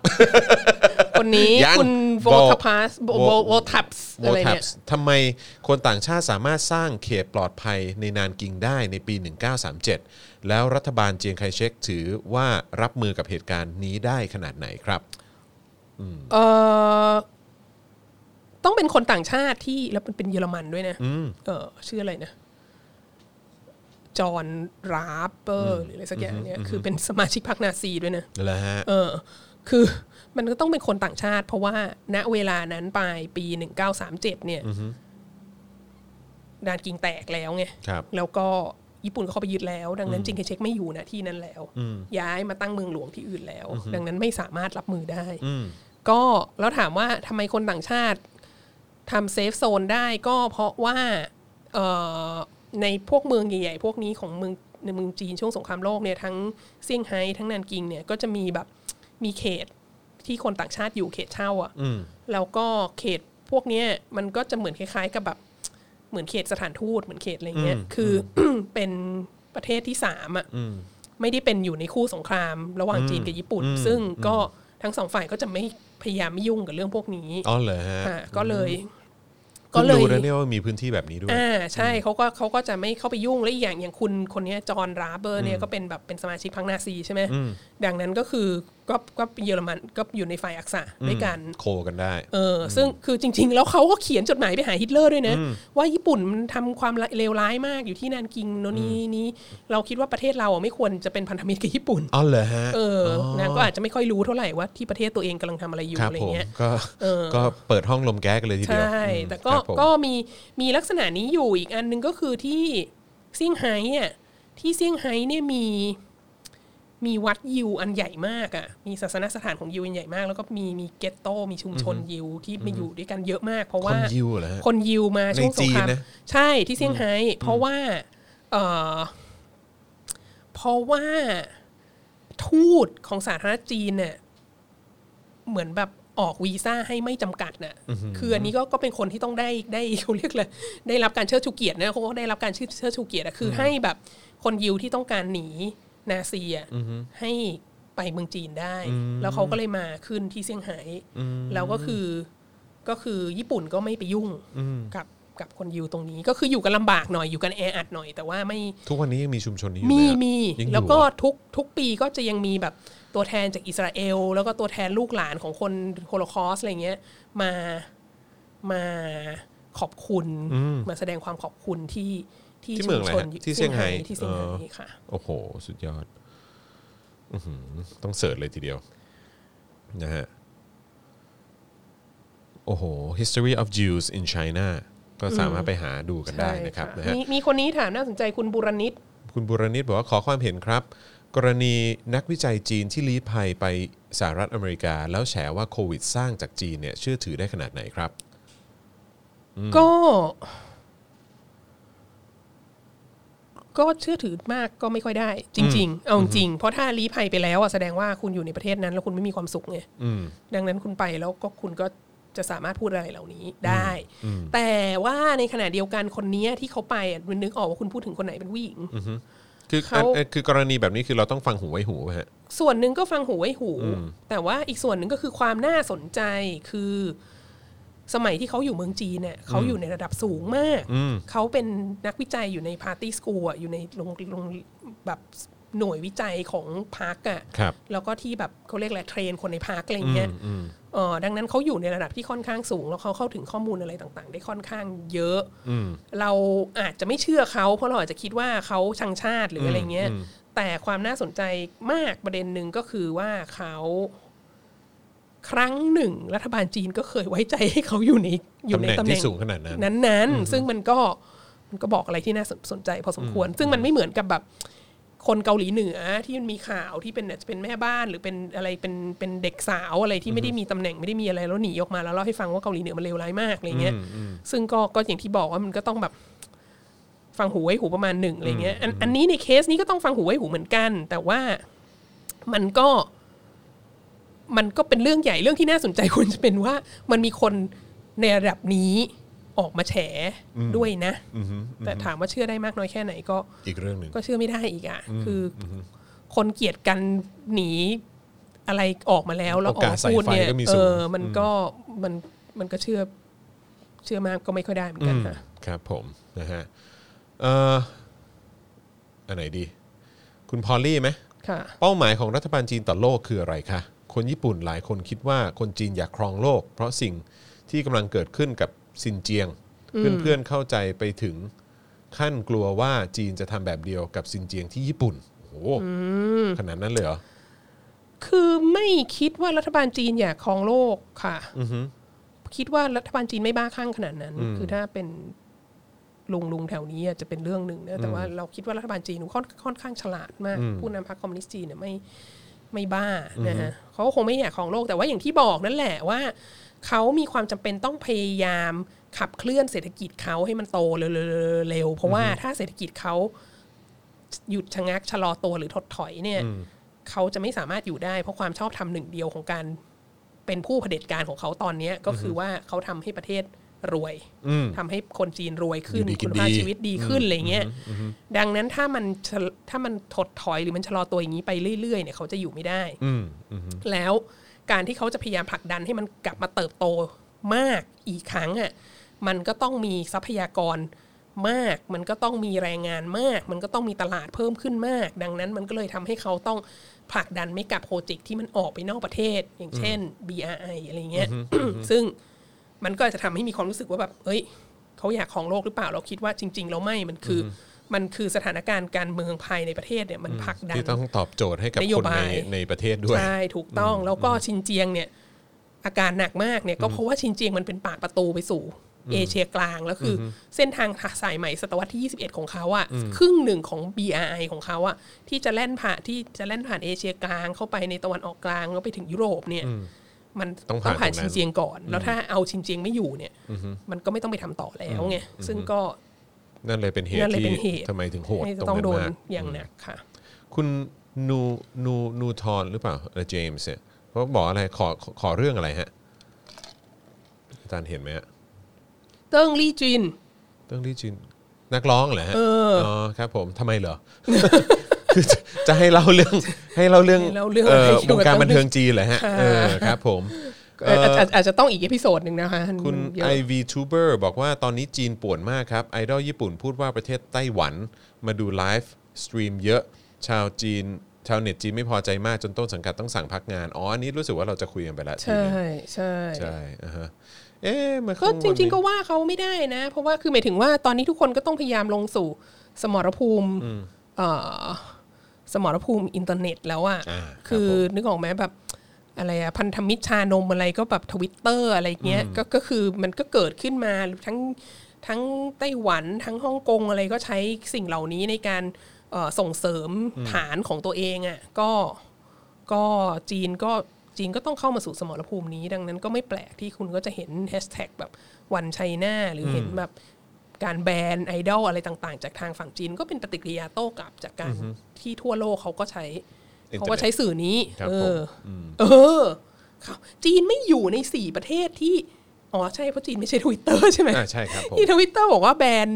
คนนี้ยังคุณโว Vol- ทพัสโว Vol- โวทับส์อะไรเนี่ย Voltaps ทำไมคนต่างชาติสามารถสร้างเขตปลอดภัยในนานกิงได้ในปี 1937 แล้วรัฐบาลเจียงไคเชกถือว่ารับมือกับเหตุการณ์นี้ได้ขนาดไหนครับเออ ต้องเป็นคนต่างชาติที่แล้วมันเป็นเยอรมันด้วยนะเออชื่ออะไรนะจอห์นราปเปอร์หรืออะไรสักอย่างเนี่ยคือเป็นสมาชิกพรรคนาซีด้วยนะแล้วฮะเออ คือมันก็ต้องเป็นคนต่างชาติ เพราะว่าณเวลานั้นปลายปี1937เนี่ยดานกิงแตกแล้วไงครับแล้วก็ญี่ปุ่นก็เข้าไปยึดแล้ว ดังนั้นจิงเคเชกไม่อยู่นะที่นั้นแล้ว ย้ายมาตั้งเมืองหลวงที่อื่นแล้ว ดังนั้นไม่สามารถรับมือได้ ก็แล้วถามว่าทำไมคนต่างชาติ ทำเซฟโซนได้ก็เพราะว่าเอ่อในพวกเมืองใหญ่ๆพวกนี้ของเมืองในเมืองจีนช่วงสงครามโลกเนี่ยทั้งเซี่ยงไฮ้ทั้งนันกิงเนี่ยก็จะมีแบบมีเขตที่คนต่างชาติอยู่เขตเช่าอะ่ะแล้วก็เขตพวกเนี้ยมันก็จะเหมือนคล้ายๆ กับแบบเหมือนเขตสถานทูตเหมือนเขตอะไรเงี้ยคืออเป็นประเทศที่สามอะไม่ได้เป็นอยู่ในคู่สงคราม ระหว่างจีนกับญี่ปุ่น ซึ่งก็ทั้งสองฝ่ายก็จะไม่พยายามไม่ยุ่งกับเรื่องพวกนี้อ๋อเหรอฮะอะก็เลย ก็ก็เลเลยยนะเนี่ยว่ามีพื้นที่แบบนี้ด้วยอ่าใช่เขาก็เขาก็จะไม่เข้าไปยุ่งและอีกอย่างอย่างคุณคนเนี้ยจอห์นราเบอร์เนี่ยก็เป็นแบบเป็นสมาชิกพรรคนาซีใช่ไหมดังนั้นก็คือ ก็ก็เยอรมันก็อยู่ในฝ่ายอักษะด้วยกันโคกันได้ เออ ซึ่งคือจริง ๆ แล้วเขาก็เขียนจดหมายไปหาฮิตเลอร์ด้วยนะ ว่าญี่ปุ่นมันทำความเลวร้ายมากอยู่ที่นานกิงโน่นนี้นี้เราคิดว่าประเทศเราอะไม่ควรจะเป็นพันธมิตรกับญี่ปุ่นอ๋อเหรอฮะเออนะก็อาจจะไม่ค่อยรู้เท่าไหร่ว่าที่ประเทศตัวเองกำลังทำอะไรอยู่ครับอะไรผมเงี้ยก็ก็เปิดห้องลมแก๊สกันเลยทีใชเดียว่อืมแต่ก็ครับผมก็มีมีลักษณะนี้อยู่อีกอันหนึงก็คือที่เซี่ยงไฮ้เนี่ยที่เซี่ยงไฮ้เนี่ยมี มีวัดยิวอันใหญ่มากอะ่ะ มีศาสนสถานของยิวอันใหญ่มาก แล้วก็มีมีเกตโตมีชุมชนยิวที่มาอยู่ด้วยกันเยอะมาก เพราะคว่านยิวเหรอฮะคนยิวมาช่วงในสจีงนครามนะใช่ที่เซี่ยงไฮ้เพราะว่าเออเพราะว่าทูตของสาธารณรัฐจีนเนี่ยเหมือนแบบออกวีซ่าให้ไม่จำกัดน่ะ คืออันนี้ก็ก็เป็นคนที่ต้องได้ได้เขาเรียกเลยได้รับการเชิดชูเกียรตินะเขาก็ได้รับการเชิดเชิดชูเกียรติอะคือให้แบบคนยิวที่ต้องการหนี นาซีอะให้ไปเมืองจีนได้ แล้วเขาก็เลยมาขึ้นที่เซี่ยงไฮ้แล้วก็คือก็คือญี่ปุ่นก็ไม่ไปยุ่งกับกับคนยิวตรงนี้ก็คืออยู่กันลำบากหน่อยอยู่กันแออัดหน่อยแต่ว่าไม่ทุกวันนี้ยังมีชุมชนนี้อยู่มีไหอะมียังอยู่แล้วก็เหรอทุกทุกปีก็จะยังมีแบบตัวแทนจากอิสราเอล แล้วก็ตัวแทนลูกหลานของคนโฮโลคอสอะไรเงี้ยมามาขอบคุณมาแสดงความขอบคุณที่ ที่ที่เมืองอะไรชุชฮะนที่เซี่ยงไฮ้ที่เซี่ยงไฮ้เออค่ะโอ้โห สุดยอดอื้อหือต้อง search เลยทีเดียวนะฮะโอ้โห history of Jews in China ก็สามารถไปหาดูกันได้นะครับใช่นะค่ะฮะมีมีคนนี้ถามน่าสนใจคุณบุรณิตคุณบุรณิตบอกว่าขอความเห็นครับ กรณีนักวิจัยจีนที่ลี้ภัยไปสหรัฐอเมริกา แล้วแฉว่าโควิดสร้างจากจีนเนี่ยเชื่อถือได้ขนาดไหนครับ ก็ ก็เชื่อถือมากก็ไม่ค่อยได้ จริง ๆ เอาจริงเพราะถ้าลี้ภัยไปแล้วอะแสดงว่าคุณอยู่ในประเทศนั้น แล้วคุณไม่มีความสุขไงอืมดังนั้นคุณไปแล้วก็คุณก็จะสามารถพูดอะไรเหล่านี้ได้ แต่ว่าในขณะเดียวกันคนเนี้ยที่เขาไปอะมันนึกออกว่าคุณพูดถึงคนไหนเป็นผู้หญิงคือเขาอันคือกรณีแบบนี้คือเราต้องฟังหูไว้หูป่ะฮะส่วนหนึ่งก็ฟังหูไว้หู แต่ว่าอีกส่วนหนึ่งก็คือความน่าสนใจคือ สมัยที่เขาอยู่เมืองจีนเนี่ยเขาอยู่ในระดับสูงมาก เขาเป็นนักวิจัยอยู่ใน Party School อยู่ในโรงโรงแบบหน่วยวิจัยของพรรคอะครับแล้วก็ที่แบบเขาเรียกอะไร train คนในพรรคอะไรเงี้ยเออดังนั้นเขาอยู่ในระดับที่ค่อนข้างสูง แล้วเขาเข้าถึงข้อมูลอะไรต่างๆ ได้ค่อนข้างเยอะ เราอาจจะไม่เชื่อเขาเพราะเราอาจจะคิดว่าเขาชังชาติหรืออะไรเงี้ยแต่ความน่าสนใจมากประเด็นหนึ่งก็คือว่าเขา ครั้งหนึ่ง รัฐบาลจีนก็เคยไว้ใจให้เขาอยู่ในอยู่ในตำตำแหแหน่น่งงที่สูงขนาดนั้นนั้นๆซึ่งมันก็มันก็บอกอะไรที่น่าสนใจพอสมควร ซึ่งมันไม่เหมือนกับแบบคนเกาหลีเหนือที่มันมีข่าวที่เป็นอาจจะเป็นแม่บ้านหรือเป็นอะไรเป็นเป็นเด็กสาวอะไรที่ไม่ได้มีตำแหน่งไม่ได้มีอะไรแล้วหนีออกมาแล้วเล่าให้ฟังว่าเกาหลีเหนือมันเลวร้ายมากอะไรเงี้ยซึ่งก็ก็อย่างที่บอกว่ามันก็ต้องแบบฟังหูไว้หูประมาณหนึ่งอะไรเงี้ยอันอันนี้ในเคสนี้ก็ต้องฟังหูไว้หูเหมือนกัน แต่ว่ามันก็ มันก็เป็นเรื่องใหญ่เรื่องที่น่าสนใจควรจะเป็นว่า มันมีคนในระดับนี้ออกมาแฉด้วยนะ แต่ถามว่าเชื่อได้มากน้อยแค่ไหนก็อีกเรื่องหนึ่งก็เชื่อไม่ได้อีกอะคืออคนเกลียดกันหนีอะไรออกมาแล้วแล้วออกมาพูดเนี่ยโอกาสใส่ไฟก็มีเอสูงอมันก็มันมันก็เชื่อเชื่อมากก็ไม่ค่อยได้เหมือนกันค่ะครับผมนะฮะเอ่ออันไหนดี คุณพอลลี่ไหมค่ะเป้าหมายของรัฐบาลจีนต่อโลกคืออะไรคะ คนญี่ปุ่นหลายคนคิดว่าคนจีนอยากครองโลก เพราะสิ่งที่กำลังเกิดขึ้นกับซินเจียง เพื่อนๆเข้าใจไปถึงขั้นกลัวว่าจีนจะทำแบบเดียวกับซินเจียงที่ญี่ปุ่นโอ้โหขนาดนั้นเลยเหรอคือไม่คิดว่ารัฐบาลจีนอยากครองโลกค่ะคิดว่ารัฐบาลจีนไม่บ้าคลั่งขนาดนั้น คือถ้าเป็นลุงลุงแถวนี้อาจจะเป็นเรื่องหนึ่งนะแต่ว่าเราคิดว่ารัฐบาลจีนค่อนค่อนข้างฉลาดมาก ผู้นำพรรคคอมมิวนิสต์จีนเนี่ยไม่ ไม่บ้านะฮะเขาก็คงไม่อยากครองโลกแต่ว่าอย่างที่บอกนั่นแหละว่าเขามีความจำเป็นต้องพยายามขับเคลื่อนเศรษฐกิจเขาให้มันโตเร็วๆๆเพราะว่าถ้าเศรษฐกิจเขาหยุดชะงักชะลอตัวหรือถดถอยเนี่ยเขาจะไม่สามารถอยู่ได้ เพราะความชอบธรรมหนึ่งเดียวของการเป็นผู้เผด็จการของเขาตอนเนี้ยก็คือว่าเขาทำให้ประเทศ รวยทำให้คนจีนรวยขึ้นอยู่ดีกินคุณภาพดีชีวิตดีขึ้นอะไรเงี้ยดังนั้นถ้ามันชะถ้ามันถดถอยหรือมันชะลอตัวอย่างนี้ไปเรื่อยๆเนี่ยเขาจะอยู่ไม่ได้อืมอืมแล้วการที่เขาจะพยายามผลักดันให้มันกลับมาเติบโตมากอีกครั้งอะมันก็ต้องมีทรัพยากรมาก มันก็ต้องมีแรงงานมาก มันก็ต้องมีตลาดเพิ่มขึ้นมาก ดังนั้นมันก็เลยทำให้เขาต้องผลักดันไม่กับโปรเจกต์ที่มันออกไปนอกประเทศ อย่างเช่น BRI อะไรเงี้ยซึ่ง มันก็อาจจะทำให้มีความรู้สึกว่าแบบเอ้ยเขาอยากของโลกหรือเปล่าเราคิดว่าจริงๆแล้วไม่มันคือมันคือสถานการณ์การเมืองภายในประเทศเนี่ยมันผลักดันที่ต้องตอบโจทย์ให้กับนโยคนในบายในประเทศด้วยใช่ถูกต้องแล้วก็ชินเจียงเนี่ยอาการหนักมากเนี่ยก็เพราะว่าชินเจียงมันเป็นปากประตูไปสู่เอเชียกลางแล้วคืออเส้นทางสายใหม่ศตวรรษที่ 21 ของเขาอะครึ่งหนึ่งของ BRI ของเขาอะที่จะแล่นผ่านที่จะแล่นผ่านเอเชียกลางเข้าไปในตะวันออกกลางแล้วไปถึงยุโรปเนี่ย มันต้องผ่านผ่านตรงนั้ชินนเจียงก่อน แล้วถ้าเอาชินเจียงไม่อยู่เนี่ยมันก็ไม่ต้องไปทำต่อแล้วไงซึ่งก็นั่นเลยเป็นเหตุนั่นเลยที่เป็นเหตุทำไมถึงโหดให้ตรงต้องนั้นโดนมากอย่างหนักค่ะ คุณนูนูนูทอนหรือเปล่าเออเจมส์เนี่ยเขาบอกอะไรขอขอขอเรื่องอะไรฮะอาจารย์เห็นไหมฮะเติ้งลี่จินเรื่องที่จินนักร้องเหรอฮะเอออ๋อครับผมทำไมเหรอ คือจะจะให้เล่าเรื่องให้เล่าเรื่องให้เล่าเรื่องเอ่ออะไรเกี่ยววกับงการบันเทิงจีนเหรอฮะค่ะเออครับผม เอ่ออาจอาจจะต้องอีกเอพิโซดหนึ่งนะคะคุณ เยอะ IV Tuber บอกว่าตอนนี้จีนป่วนมากครับ ไอดอลญี่ปุ่นพูดว่าประเทศไต้หวัน มาดูไลฟ์สตรีมเยอะ ชาวจีน ชาวเน็ตจีนไม่พอใจมากจนต้นสังกัดต้องสั่งพักงาน อ๋อ อันนี้รู้สึกว่าเราจะคุยกันไปแล้วทีใช่นึงใช่ ใช่อ่าฮะเอ๊ะเมื่อก็ข้างบนจริงๆนี้ก็ว่าเขาไม่ได้นะ เพราะว่าคือหมายถึงว่าตอนนี้ทุกคนก็ต้องพยายามลงสู่สมรภูมิเอ่อ สมรภูมิอินเทอร์เน็ตแล้วอะอ่าครับคือผมนึกออกไหมแบบอะไรอะพันธมิตรชานมอะไรก็แบบทวิตเตอร์อะไรเงี้ยก็ก็คือมันก็เกิดขึ้นมาทั้งทั้งไต้หวันทั้งฮ่องกงอะไรก็ใช้สิ่งเหล่านี้ในการเอ่อส่งเสริมฐานของตัวเองอะก็ก็จีนก็จีนก็ต้องเข้ามาสู่สมรภูมินี้ ดังนั้นก็ไม่แปลกที่คุณก็จะเห็นแฮชแท็กแบบ One China หรือเห็นแบบ การแบนไอดอลอะไรต่างๆ จากทางฝั่งจีน ก็เป็นปฏิกิริยาโต้กลับจากการที่ทั่วโลกเขาก็ใช้อินเทอร์เน็ตเขาก็ใช้สื่อนี้ครับเอผมออ เออเขาจีนไม่อยู่ในสี่ประเทศที่อ๋อใช่เพราะจีนไม่ใช่ทวิตเตอร์ใช่ไหมอ่าใช่ครับผมที่ทวิตเตอร์บอกว่าแบน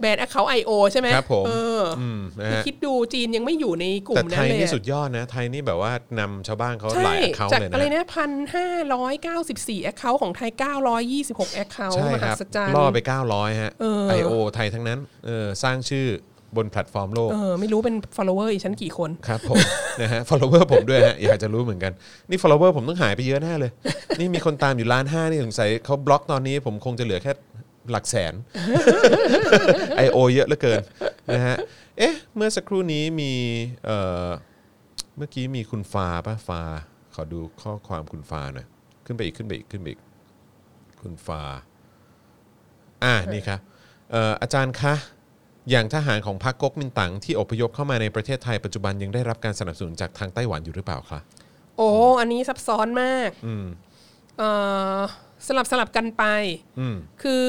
แบน account IO ใช่ไหมครับผมเออออืมนะนี่ฮะคิดดูจีนยังไม่อยู่ในกลุ่แต่มไทนั้นยเลยนี่อะสุดยอดนะ ไทยนี่แบบว่านำชาวบ้านเขาหใช่ลายแอคเคาท์จากเลยอะไรนะนะพันห้าร้อยเก้าสิบสี่แอคเคาท์ของไทยเก้าร้อยยี่สิบหกแอคเคาท์ใช่มคหัรับศจรรย์ล่อไป900ฮะเออ IO ไทยทั้งนั้นเออสร้างชื่อบนแพลตฟอร์มโลกเออไม่รู้เป็น follower อีกชั้นกี่คน ครับผม นะฮะ follower ผมด้วยฮะ อยากจะรู้เหมือนกัน นี่ follower ผมต้องหายไปเยอะแน่เลย นี่มีคนตามอยู่ล้านห้านี่สงสัยเขาบล็อกตอนนี้ผมคงจะเหลือแค่ หลักแสน I.O. เยอะเหลือเกินนะฮะเอ๊ะเมื่อสักครู่นี้มีเอ่อเมื่อกี้มีคุณฟ้าป่ะฟ้าขอดูข้อความคุณฟ้าหน่อยขึ้นไปอีกขึ้นไปอีกขึ้นไปอีกคุณฟ้าอ่านี่ครับเอ่ออาจารย์คะอย่างทหารของพรรคก๊กมินตั๋งที่อพยพเข้ามาในประเทศไทยปัจจุบันยังได้รับการสนับสนุนจากทางไต้หวันอยู่หรือเปล่าคะโอ้อันนี้ซับซ้อนมาก อืมเออ สลับสลับกันไป อืมคือ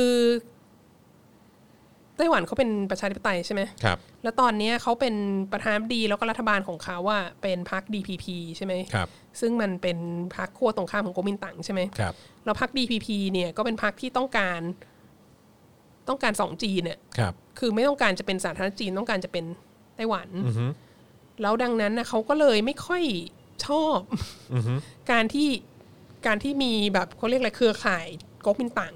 ไต้หวันเขาเป็นประชาธิปไตยใช่ไหม ครับ แล้วตอนเนี้ยเขาเป็นประธานาธิบดีแล้วก็รัฐบาลของเขาว่าเป็นพรรค DPP ใช่ไหม ครับ ซึ่งมันเป็นพรรคขั้วตรงข้ามของก๊กมินตั๋งใช่ไหม ครับ แล้วพรรค DPP เนี่ยก็เป็นพรรคที่ต้องการต้องการสองจีนเนี่ย ครับ คือไม่ต้องการจะเป็นสาธารณรัฐจีนต้องการจะเป็นไต้หวัน อือฮึแล้วดังนั้นนะเขาก็เลยไม่ค่อยชอบ อือฮึ การที่ การที่มีแบบเขาเรียกอะไรเครือข่ายก๊กมินตั๋ง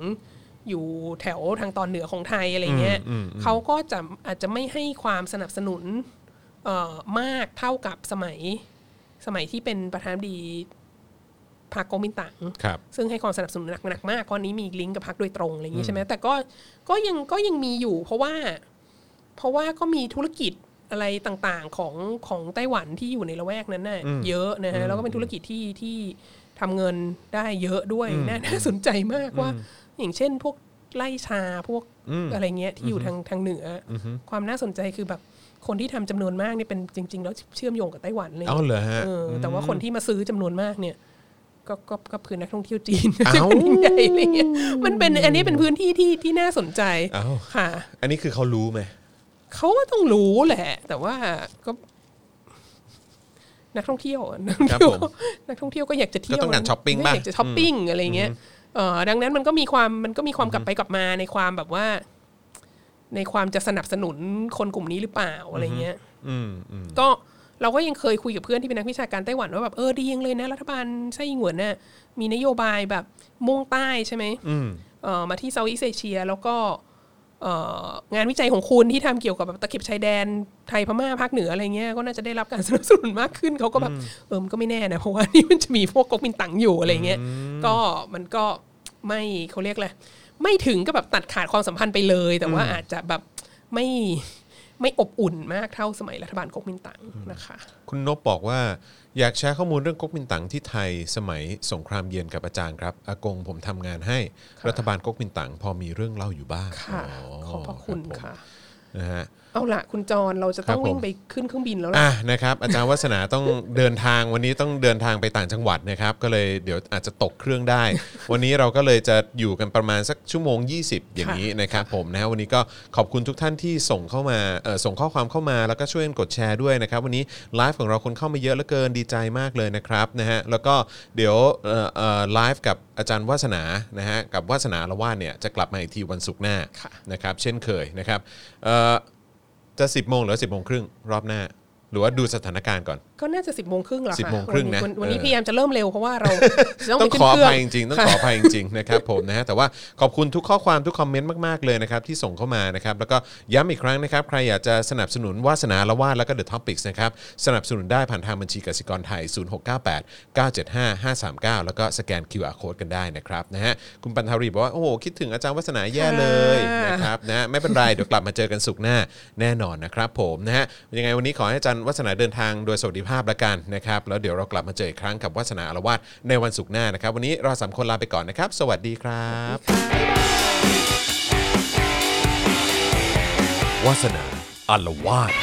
อยู่แถวทางตอนเหนือของไทยอะไรเงี้ยอืมอืมเขาก็จะอาจจะไม่ให้ความสนับสนุนเอ่อมากเท่ากับสมัยสมัยที่เป็นประธานาธิบดีพรรคก๊กมินตั๋งครับซึ่งให้ความสนับสนุนหนักหนักมากเพราะนี้มีลิงก์กับพรรคโดยตรงอะไรอย่างนี้ใช่ไหมแต่ก็ก็ยังก็ยังมีอยู่ เพราะว่า เพราะว่าก็มีธุรกิจอะไรต่างๆของของไต้หวันที่อยู่ในละแวกนั้นน่ะเยอะนะฮะแล้วก็เป็นธุรกิจที่ที่ ทำเงินได้เยอะด้วยน่าน่าสนใจมากว่า อย่างเช่น พวกไล่ชาพวกอะไรเงี้ยที่อยู่ทางทางเหนืออความน่าสนใจคือแบบคนที่ทำจำนวนมากเนี่ยเป็นจริง ๆ แล้วเชื่อมโยงกับไต้หวันเลยเอาเหรอฮะเออแต่ว่าคนที่มาซื้อจำนวนมากเนี่ยก็ก็ก็คือนักท่องเที่ยวจีนเอ้าแผ่นดินใหญ่อะไรเงี้ยมันเป็นอันนี้เป็นพื้นที่ที่ที่น่าสนใจเอ้าค่ะ อันนี้คือเขารู้ไหมเขาก็ต้องรู้แหละ แต่ว่าก็ นักท่องเที่ยวอะนักท่องเที่ยวนักท่องเที่ยวก็อยากจะเที่ยวก็ต้องการช้อปปิ้งก็บ้างอยากจะช้อปปิ้งอะไรเงี้ยเออดังนั้นมันก็มีความมันก็มีความกลับไปกลับมาในความแบบว่า ในความจะสนับสนุนคนกลุ่มนี้หรือเปล่าอะไรเงี้ยอืมอืมก็เราก็ยังเคยคุยกับเพื่อนที่เป็นนักวิชาการไต้หวันว่าแบบเออดียังเลยนะ รัฐบาลไส้หงวนน่ะมีนโยบายแบบมุ่งใต้ใช่ไหมอืมเอ่อมาที่เซาท์อีสเอเชีย แล้วก็เอ่อ งานวิจัยของคุณที่ทำเกี่ยวกับแบบตะเข็บชายแดนไทยพม่าภาคเหนืออะไรเงี้ยก็น่าจะได้รับการสนับสนุนมากขึ้นเขาก็แบบเออมันก็ไม่แน่นะเพราะว่านี่มันจะมีพวกก๊กมินตั๋งอยู่อะไรเงี้ยก็มันก็ไม่เขาเรียกอะไรไม่ถึงกับแบบตัดขาดความสัมพันธ์ไปเลย แต่ว่าอาจจะแบบไม่ ไม่อบอุ่นมากเท่าสมัยรัฐบาลก๊กมินตั๋งนะคะ คุณนบบอกว่าอยากแชร์ข้อมูลเรื่องก๊กมินตั๋งที่ไทยสมัยสงครามเย็นกับอาจารย์ครับอากงผมทำงานให้รัฐบาลก๊กมินตั๋งพอมีเรื่องเล่าอยู่บ้างค่ะขอบพระคุณรับผมค่ะนะฮะเอาละคุณจรเราจะต้องครับผมวิ่งไปขึ้นเครื่องบินแล้วล่ะอะนะครับอาจารย์วัฒนาต้องเดินทางวันนี้ต้องเดินทางไปต่างจังหวัดนะครับ ก็เลยเดี๋ยวอาจจะตกเครื่องได้ วันนี้เราก็เลยจะอยู่กันประมาณสักชั่วโมง 20 อย่างนี้นะครับผมนะวันนี้ก็ขอบคุณทุกท่านที่ส่งเข้ามาเอ่อส่งข้อความเข้ามาแล้วก็ช่วยกันกดแชร์ด้วยนะครับวันนี้ไลฟ์ของเราคนเข้ามาเยอะเหลือเกินดีใจมากเลยนะครับนะฮะแล้วก็เดี๋ยวเอ่อเอ่อไลฟ์กับอาจารย์วัฒนานะฮะกับวัฒนาละว่าดเนี่ยจะกลับมาอีกทีวันศุกร์หน้าค่ะนะครับเช่นเคยนะครับเอ่อ จะ 10โมงหรือ10โมงครึ่งรอบหน้า หรือว่าดูสถานการณ์ก่อน ก็น่าจะสิบโมงครึ่งแล้ว10ค่ะโมงครึ่งนะวันวันนี้เออพยายามจะเริ่มเร็วเพราะว่าเราจะต้องต้ไปองขึ้ขนออเครื่องภัยจริงๆต้องขออภัยจริงๆนะครับผมนะฮะแต่ว่าขอบคุณทุกข้อความทุกคอมเมนต์มากๆเลยนะครับที่ส่งเข้ามานะครับแล้วก็ย้ำอีกครั้งนะครับใครอยากจะสนับสนุนวาสนาละวาดแล้วก็ The Topics นะครับสนับสนุนได้ผ่านทางบัญชีกสิกรไทย 0698 975 539 แล้วก็สแกน QR Code กันได้นะครับนะฮะคุณปันทารีบอกว่าโอ้โหคิดถึงอาจารย์วัฒนาแย่เลยนะครับนะไม่เป็นไรเดี๋ยวกลับมาเจอกันสุกร์หน้าแน่นอนนะครับผมนะฮะยังไงวันนี้ขอให้อาจารย์วัฒนาเดินทางโดยสวัสดิภภาพละกันนะครับแล้วเดี๋ยวเรากลับมาเจออีกครั้งกับวัฒนาอารวาสในวันศุกร์หน้านะครับ วันนี้เราสามคนลาไปก่อนนะครับ สวัสดีครับวาสนาอารวาส